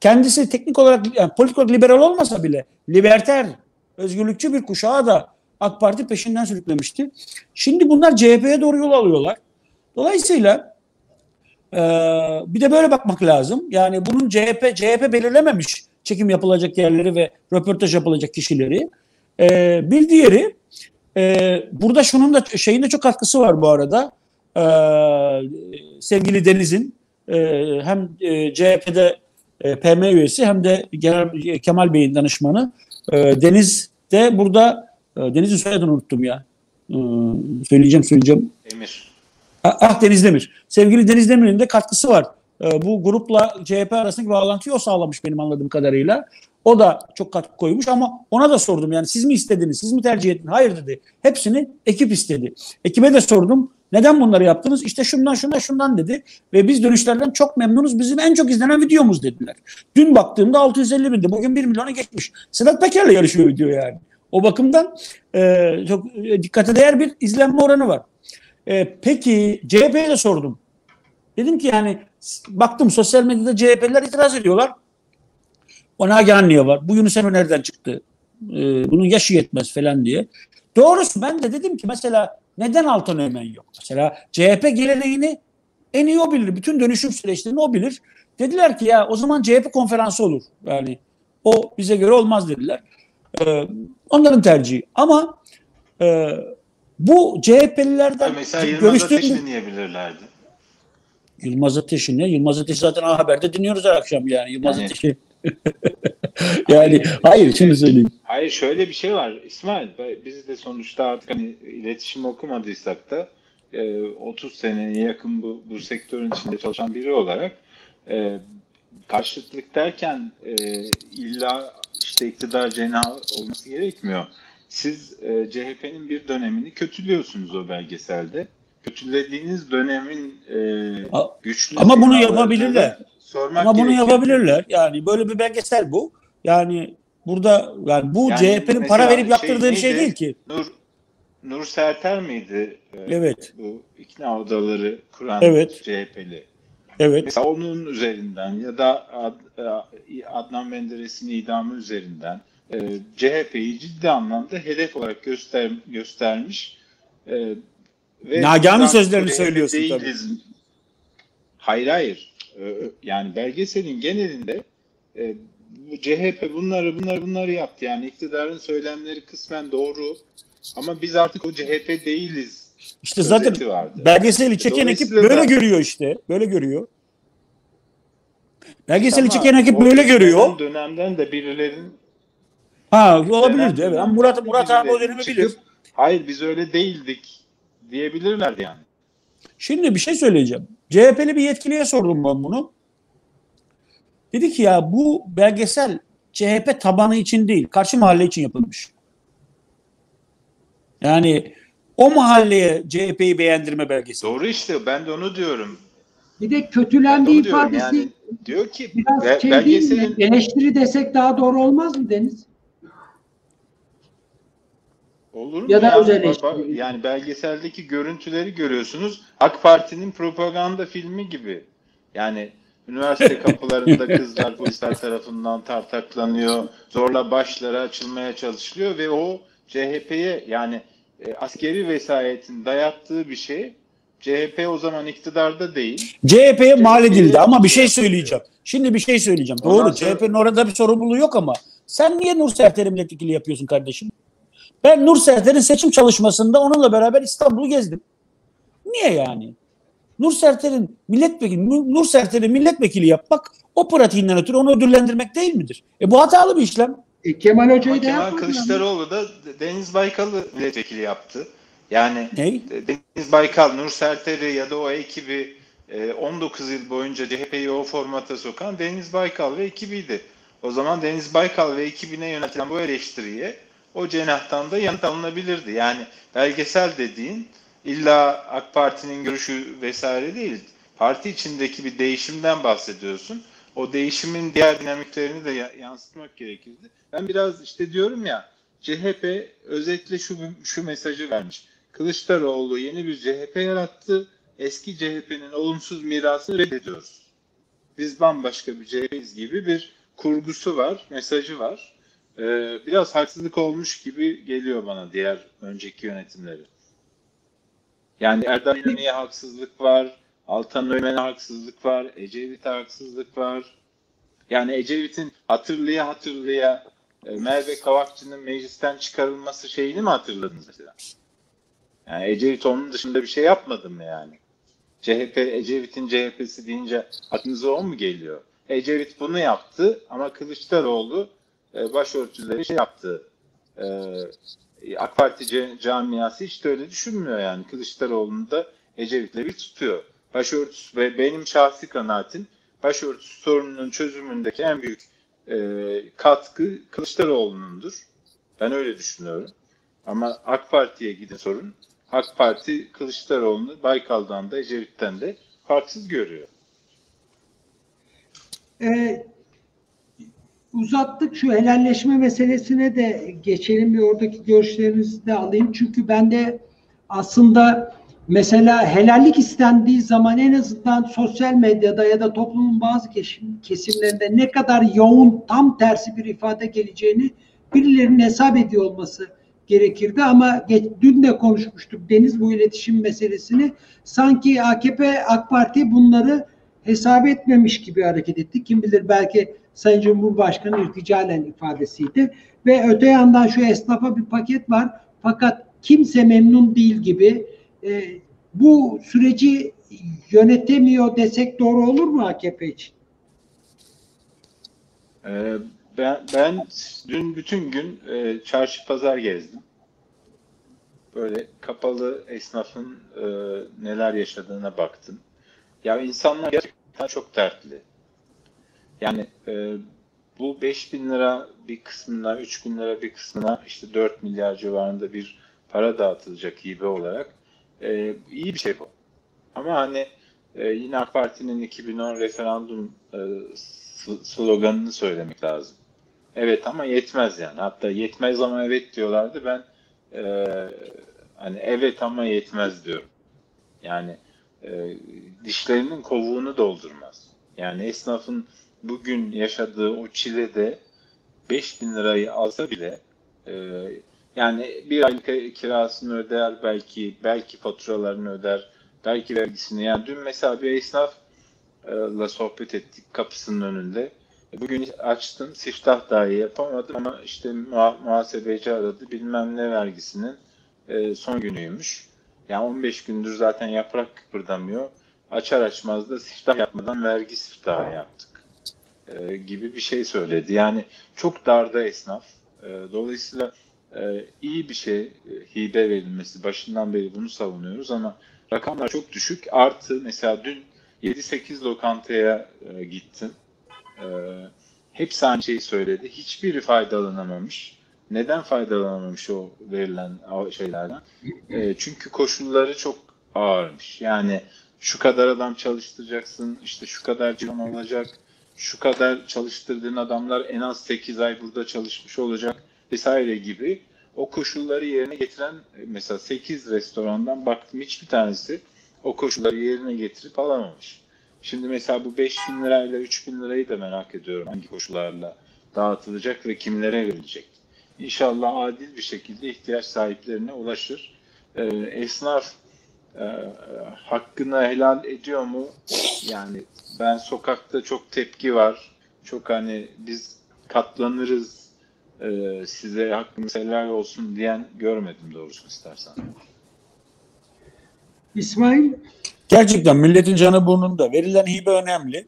Speaker 2: kendisi teknik olarak yani politik olarak liberal olmasa bile liberter, özgürlükçü bir kuşağı da AK Parti peşinden sürüklemişti. Şimdi bunlar CHP'ye doğru yol alıyorlar. Dolayısıyla e, bir de böyle bakmak lazım. Yani bunun CHP CHP belirlememiş çekim yapılacak yerleri ve röportaj yapılacak kişileri. E, bir diğeri e, burada şunun da şeyin de çok katkısı var bu arada. E, sevgili Deniz'in e, hem e, CHP'de e, PM üyesi hem de Genel Kemal Bey'in danışmanı. E, Deniz de burada e, Deniz'in soyadını unuttum ya. E, söyleyeceğim söyleyeceğim.
Speaker 3: Emir.
Speaker 2: Ah ah, Deniz Demir. Sevgili Deniz Demir'in de katkısı var. Ee, bu grupla CHP arasındaki bağlantıyı o sağlamış benim anladığım kadarıyla. O da çok katkı koymuş ama ona da sordum yani siz mi istediniz, siz mi tercih ettiniz? Hayır dedi. Hepsini ekip istedi. Ekibe de sordum. Neden bunları yaptınız? İşte şundan şundan şundan dedi. Ve biz dönüşlerden çok memnunuz. Bizim en çok izlenen videomuz dediler. Dün baktığımda 650 bindi. Bugün 1 milyona geçmiş. Sedat Peker'le yarışıyor video yani. O bakımdan e, çok e, dikkate değer bir izlenme oranı var. E, peki CHP'ye de sordum. Dedim ki yani baktım sosyal medyada CHP'liler itiraz ediyorlar. O Nagihan niye var? Bu Yunus Emre nereden çıktı? E, bunun yaşı yetmez falan diye. Doğrusu ben de dedim ki mesela neden Altan Ömen yok? Mesela CHP geleneğini en iyi o bilir. Bütün dönüşüm süreçlerini o bilir. Dediler ki ya o zaman CHP konferansı olur. Yani o bize göre olmaz dediler. E, onların tercihi. Ama e, bu CHP'lilerden
Speaker 3: Mesela Yılmaz Ateş'i dinleyebilirlerdi.
Speaker 2: Yılmaz Ateş'i ne? Yılmaz Ateş'i zaten A Haber'de dinliyoruz her akşam yani. Yılmaz
Speaker 3: Yani-
Speaker 2: Ateş'i. (laughs) yani hayır şunu söyleyeyim.
Speaker 3: Hayır şöyle bir şey var İsmail. Biz de sonuçta artık hani iletişim okumadıysak da e, 30 seneye yakın bu, bu sektörün içinde çalışan biri olarak e, karşıtlık derken e, illa işte iktidar cenahı olması gerekmiyor. Siz e, CHP'nin bir dönemini kötülüyorsunuz o belgeselde. Kötülediğiniz dönemin e, güçlü
Speaker 2: ama bunu yapabilirler.
Speaker 3: Sormak
Speaker 2: Ama bunu
Speaker 3: gerekir.
Speaker 2: yapabilirler. Yani böyle bir belgesel bu. Yani burada yani bu
Speaker 3: Yani
Speaker 2: CHP'nin para verip
Speaker 3: şey
Speaker 2: yaptırdığı bir şey değil ki.
Speaker 3: Nur Nur Serter miydi? e,
Speaker 2: Evet.
Speaker 3: Bu ikna odaları kuran
Speaker 2: Evet.
Speaker 3: CHP'li.
Speaker 2: Evet.
Speaker 3: Mesela onun üzerinden ya da Ad- e, Adnan Menderes'in idamı üzerinden e, CHP'yi ciddi anlamda hedef olarak göster göstermiş. E, ve buradan
Speaker 2: sözlerini söylüyorsun
Speaker 3: değiliz. Hayır hayır. E, yani belgeselin genelinde e, bu CHP bunları bunları bunları yaptı. Yani iktidarın söylemleri kısmen doğru ama biz artık o CHP değiliz.
Speaker 2: İşte zaten
Speaker 3: vardı.
Speaker 2: belgeseli çeken ekip böyle
Speaker 3: da-
Speaker 2: görüyor işte. Böyle görüyor. Belgeseli
Speaker 3: Ama
Speaker 2: çeken ekip
Speaker 3: o
Speaker 2: böyle görüyor.
Speaker 3: Dönemden de birilerin
Speaker 2: Ha olabilirdi evet. Ama Murat Murat abi o dönemi bilir.
Speaker 3: Hayır biz öyle değildik diyebilirlerdi yani.
Speaker 2: Şimdi bir şey söyleyeceğim. CHP'li bir yetkiliye sordum ben bunu. Dedi ki ya bu belgesel CHP tabanı için değil, karşı mahalle için yapılmış. Yani o mahalleye CHP'yi beğendirme belgeseli.
Speaker 3: Doğru işte ben de onu diyorum.
Speaker 1: Bir de
Speaker 3: diyorum
Speaker 1: ifadesi
Speaker 3: yani. Diyor ki
Speaker 1: biraz
Speaker 3: be-
Speaker 1: şey
Speaker 3: belgeselin
Speaker 1: Eleştiri desek daha doğru olmaz mı Deniz?
Speaker 3: Olur mu
Speaker 1: Ya da eleştiri.
Speaker 3: Yani belgeseldeki görüntüleri görüyorsunuz. AK Parti'nin propaganda filmi gibi. Yani üniversite (laughs) kapılarında kızlar polisler tarafından tartaklanıyor. Zorla başları açılmaya çalışılıyor ve o CHP'ye yani e, askeri vesayetin dayattığı bir şey. CHP o zaman iktidarda değil.
Speaker 2: CHP'ye mal edildi ama bir şey
Speaker 3: şey
Speaker 2: söyleyeceğim. Şimdi bir şey söyleyeceğim.
Speaker 3: Ondan
Speaker 2: Doğru
Speaker 3: sonra-
Speaker 2: CHP'nin orada bir sorumluluğu yok ama sen niye Nur Serter'i milletvekili yapıyorsun kardeşim? Ben Nur Serter'in seçim çalışmasında onunla beraber İstanbul'u gezdim. Niye yani? Nur Serter'in milletvekili, Nur, Serter'i milletvekili yapmak o pratiğinden ötürü onu ödüllendirmek değil midir? E bu hatalı bir işlem.
Speaker 1: E, Kemal Hoca'yı da
Speaker 3: Kemal? Kılıçdaroğlu da Deniz Baykal'ı milletvekili yaptı. Yani
Speaker 2: Ney?
Speaker 3: Deniz Baykal, Nur Serter'i ya da o ekibi e, 19 yıl boyunca CHP'yi o formata sokan Deniz Baykal ve ekibiydi. O zaman Deniz Baykal ve ekibine yönetilen bu eleştiriye o cenahtan da yanıt alınabilirdi. Yani belgesel dediğin illa AK Parti'nin görüşü vesaire değil. Parti içindeki bir değişimden bahsediyorsun. O değişimin diğer dinamiklerini de ya- yansıtmak gerekirdi. Ben biraz işte diyorum ya CHP özetle şu şu mesajı vermiş. Kılıçdaroğlu yeni bir CHP yarattı. Eski CHP'nin olumsuz mirasını reddediyoruz. Biz bambaşka bir CHP'yiz gibi bir kurgusu var, mesajı var. Ee, biraz haksızlık olmuş gibi geliyor bana diğer önceki yönetimleri. Yani Erdem İnönü'ye haksızlık var, Altan Öğmen'e haksızlık var, Ecevit'e haksızlık var. Yani Ecevit'in hatırlıya hatırlıya e, Merve Kavakçı'nın meclisten çıkarılması şeyini mi hatırladınız mesela? Yani Ecevit onun dışında bir şey yapmadı mı yani? CHP, Ecevit'in CHP'si deyince aklınıza o mu geliyor? Ecevit bunu yaptı ama Kılıçdaroğlu e, başörtüleri şey yaptı. E, AK Parti camiası hiç de öyle düşünmüyor yani. Kılıçdaroğlu'nu da Ecevit'le bir tutuyor. Başörtüsü ve benim şahsi kanaatim başörtüsü sorununun çözümündeki en büyük e, katkı Kılıçdaroğlu'nundur. Ben öyle düşünüyorum. Ama AK Parti'ye giden sorun AK Parti Kılıçdaroğlu'nu Baykal'dan da Ecevit'ten de farksız görüyor.
Speaker 1: Ee, uzattık şu helalleşme meselesine de geçelim bir oradaki görüşlerinizi de alayım. Çünkü ben de aslında mesela helallik istendiği zaman en azından sosyal medyada ya da toplumun bazı kesim, kesimlerinde ne kadar yoğun tam tersi bir ifade geleceğini birilerinin hesap ediyor olması gerekirdi ama geç, dün de konuşmuştuk Deniz bu iletişim meselesini. Sanki AKP AK Parti bunları hesap etmemiş gibi hareket etti. Kim bilir belki Sayın Cumhurbaşkanı irticalen ifadesiydi. Ve öte yandan şu esnafa bir paket var. Fakat kimse memnun değil gibi. E, bu süreci yönetemiyor desek doğru olur mu AKP için?
Speaker 3: Ee, ben, ben dün bütün gün e, çarşı pazar gezdim. böyle kapalı esnafın e, neler yaşadığına baktım. Ya insanlar gerçekten çok dertli. Yani e, bu 5 bin lira bir kısmına, 3 bin lira bir kısmına işte 4 milyar civarında bir para dağıtılacak hibe olarak. E, iyi bir şey bu. Ama hani e, yine AK Parti'nin 2010 referandum e, sloganını söylemek lazım. Evet ama yetmez yani. Hatta yetmez ama evet diyorlardı. Ben e, hani evet ama yetmez diyorum. Yani e, dişlerinin kovuğunu doldurmaz. Yani esnafın bugün yaşadığı o çilede 5 bin lirayı alsa bile e, yani bir aylık kirasını öder belki, belki faturalarını öder, belki vergisini. Yani dün mesela bir esnafla sohbet ettik kapısının önünde. Bugün açtım, siftah dahi yapamadım ama işte muha- muhasebeci aradı, bilmem ne vergisinin e, son günüymüş. Yani 15 gündür zaten yaprak kıpırdamıyor. Açar açmaz da siftah yapmadan vergi siftahı yaptık e, gibi bir şey söyledi. Yani çok darda esnaf. E, dolayısıyla e, iyi bir şey e, hibe verilmesi. Başından beri bunu savunuyoruz ama rakamlar çok düşük. Artı mesela dün 7-8 lokantaya e, gittim. E, hepsi aynı şeyi söyledi. Hiçbiri faydalanamamış. Neden faydalanamamış o verilen şeylerden? E, çünkü koşulları çok ağırmış. Yani şu kadar adam çalıştıracaksın, işte şu kadar civan olacak, şu kadar çalıştırdığın adamlar en az 8 ay burada çalışmış olacak vesaire gibi o koşulları yerine getiren mesela 8 restorandan baktım hiçbir tanesi o koşulları yerine getirip alamamış. Şimdi mesela bu 5 bin lirayla 3 bin lirayı da merak ediyorum hangi koşullarla dağıtılacak ve kimlere verilecek. İnşallah adil bir şekilde ihtiyaç sahiplerine ulaşır. Ee, esnaf e, hakkını helal ediyor mu? Yani ben sokakta çok tepki var. Çok hani biz katlanırız e, size hakkınız helal olsun diyen görmedim doğrusu istersen.
Speaker 1: İsmail
Speaker 2: Gerçekten milletin canı burnunda. Verilen hibe önemli.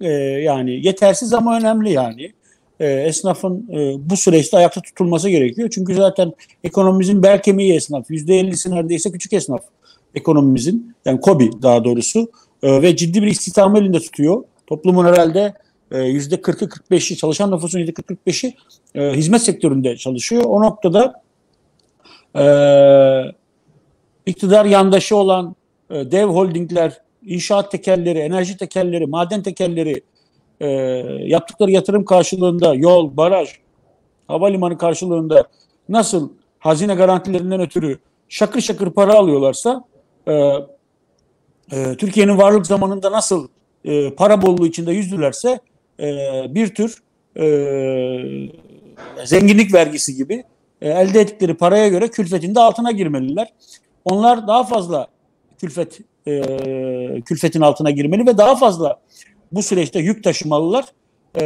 Speaker 2: Ee, yani yetersiz ama önemli yani. Ee, esnafın e, bu süreçte ayakta tutulması gerekiyor. Çünkü zaten ekonomimizin bel kemiği esnaf. %50'si neredeyse küçük esnaf ekonomimizin. Yani KOBİ daha doğrusu. Ee, ve ciddi bir istihdamı elinde tutuyor. Toplumun herhalde e, %40'ı 45'i çalışan nüfusun %40-45'i e, hizmet sektöründe çalışıyor. O noktada e, iktidar yandaşı olan e, dev holdingler, inşaat tekelleri, enerji tekelleri, maden tekelleri e, yaptıkları yatırım karşılığında yol, baraj, havalimanı karşılığında nasıl hazine garantilerinden ötürü şakır şakır para alıyorlarsa e, e, Türkiye'nin varlık zamanında nasıl e, para bolluğu içinde yüzdülerse e, bir tür e, zenginlik vergisi gibi e, elde ettikleri paraya göre külfetin de altına girmeliler. Onlar daha fazla külfet e, külfetin altına girmeli ve daha fazla bu süreçte yük taşımalılar e,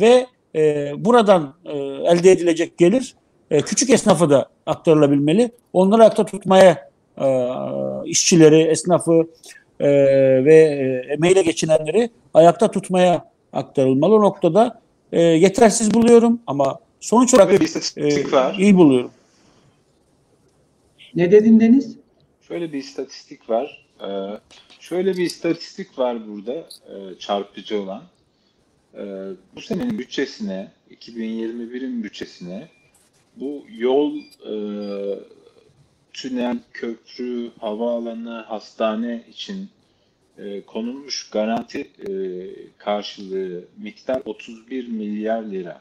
Speaker 2: ve e, buradan e, elde edilecek gelir e, küçük esnafı da aktarılabilmeli. Onları ayakta tutmaya işçileri, esnafı e, ve e, emeğiyle geçinenleri ayakta tutmaya aktarılmalı. O noktada e, yetersiz buluyorum ama sonuç olarak iyi buluyorum.
Speaker 1: ne dedin Deniz?
Speaker 3: Şöyle bir istatistik var. Ee, şöyle bir istatistik var burada e, çarpıcı olan. Ee, bu senenin bütçesine, 2021'in bütçesine bu yol, e, tünel, köprü, havaalanı, hastane için e, konulmuş garanti e, karşılığı miktar 31 milyar lira.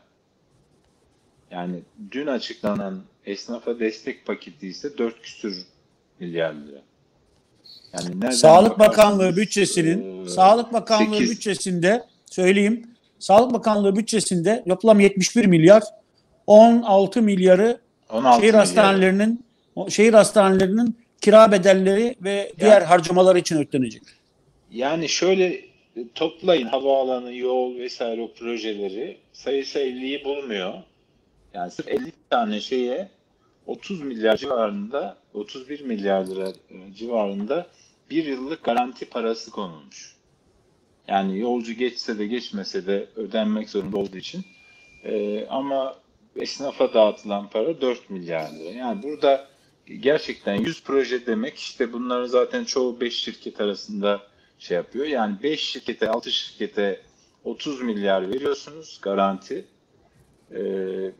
Speaker 3: Yani dün açıklanan esnafa destek paketi ise 4 küsür milyar lira. Yani
Speaker 2: Sağlık Bakanlığı bütçesinin
Speaker 3: e,
Speaker 2: Sağlık Bakanlığı
Speaker 3: sekiz-
Speaker 2: bütçesinde söyleyeyim. Sağlık Bakanlığı bütçesinde toplam 71 milyar 16 milyarı
Speaker 3: 16
Speaker 2: şehir
Speaker 3: milyar.
Speaker 2: hastanelerinin şehir hastanelerinin kira bedelleri ve diğer harcamalar için ödenecek.
Speaker 3: Yani şöyle e, toplayın havaalanı, yol vesaire o projeleri sayısı 50'yi bulmuyor. Yani sırf 50 tane şeye 30 milyar civarında 31 milyar lira e, civarında bir yıllık garanti parası konulmuş. Yani yolcu geçse de geçmese de ödenmek zorunda olduğu için. E, ama esnafa dağıtılan para 4 milyar lira. Yani burada gerçekten 100 proje demek işte bunların zaten çoğu 5 şirket arasında şey yapıyor. Yani 5 şirkete 6 şirkete 30 milyar veriyorsunuz garanti. Ee,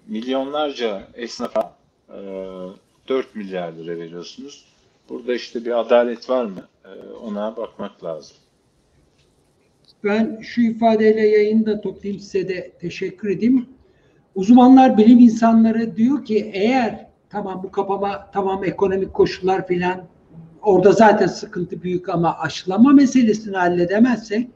Speaker 3: milyonlarca esnafa e, 4 milyar lira veriyorsunuz. Burada işte bir adalet var mı? Ee, ona bakmak lazım.
Speaker 1: Ben şu ifadeyle yayını da toplayayım size de teşekkür edeyim. Uzmanlar, bilim insanları diyor ki eğer tamam bu kapama tamam ekonomik koşullar filan orada zaten sıkıntı büyük ama aşılama meselesini halledemezsek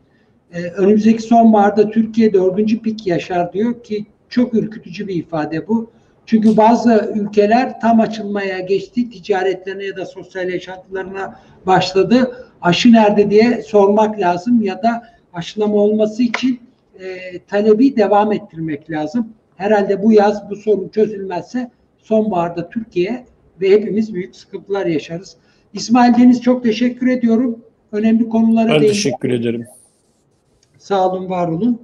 Speaker 1: e, önümüzdeki sonbaharda Türkiye dördüncü pik yaşar diyor ki çok ürkütücü bir ifade bu. Çünkü bazı ülkeler tam açılmaya geçti, ticaretlerine ya da sosyal yaşantılarına başladı. Aşı nerede diye sormak lazım ya da aşılama olması için e, talebi devam ettirmek lazım. Herhalde bu yaz bu sorun çözülmezse sonbaharda Türkiye ve hepimiz büyük sıkıntılar yaşarız. İsmail Deniz çok teşekkür ediyorum. Önemli konulara
Speaker 2: Ben
Speaker 1: değindin.
Speaker 2: teşekkür ederim.
Speaker 1: Sağ olun, var olun.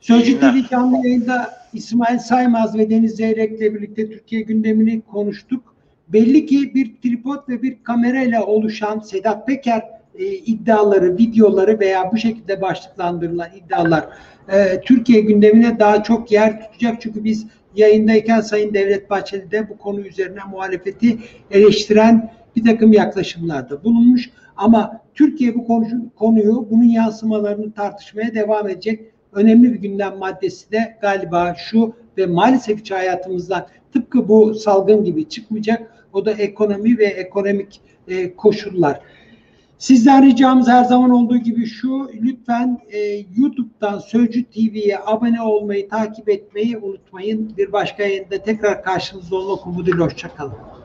Speaker 1: Sözcü. TV canlı yayında İsmail Saymaz ve Deniz Zeyrek'le birlikte Türkiye gündemini konuştuk. Belli ki bir tripod ve bir kamerayla oluşan Sedat Peker e, iddiaları, videoları veya bu şekilde başlıklandırılan iddialar e, Türkiye gündemine daha çok yer tutacak. Çünkü biz yayındayken Sayın Devlet Bahçeli de bu konu üzerine muhalefeti eleştiren bir takım yaklaşımlarda bulunmuş. Ama Türkiye bu konu, konuyu, bunun yansımalarını tartışmaya devam edecek. Önemli bir gündem maddesi de galiba şu ve maalesef hiç hayatımızdan tıpkı bu salgın gibi çıkmayacak. O da ekonomi ve ekonomik e, koşullar. Sizden ricamız her zaman olduğu gibi şu, lütfen e, YouTube'dan Sözcü TV'ye abone olmayı, takip etmeyi unutmayın. Bir başka yayında tekrar karşınızda olmak umuduyla hoşçakalın.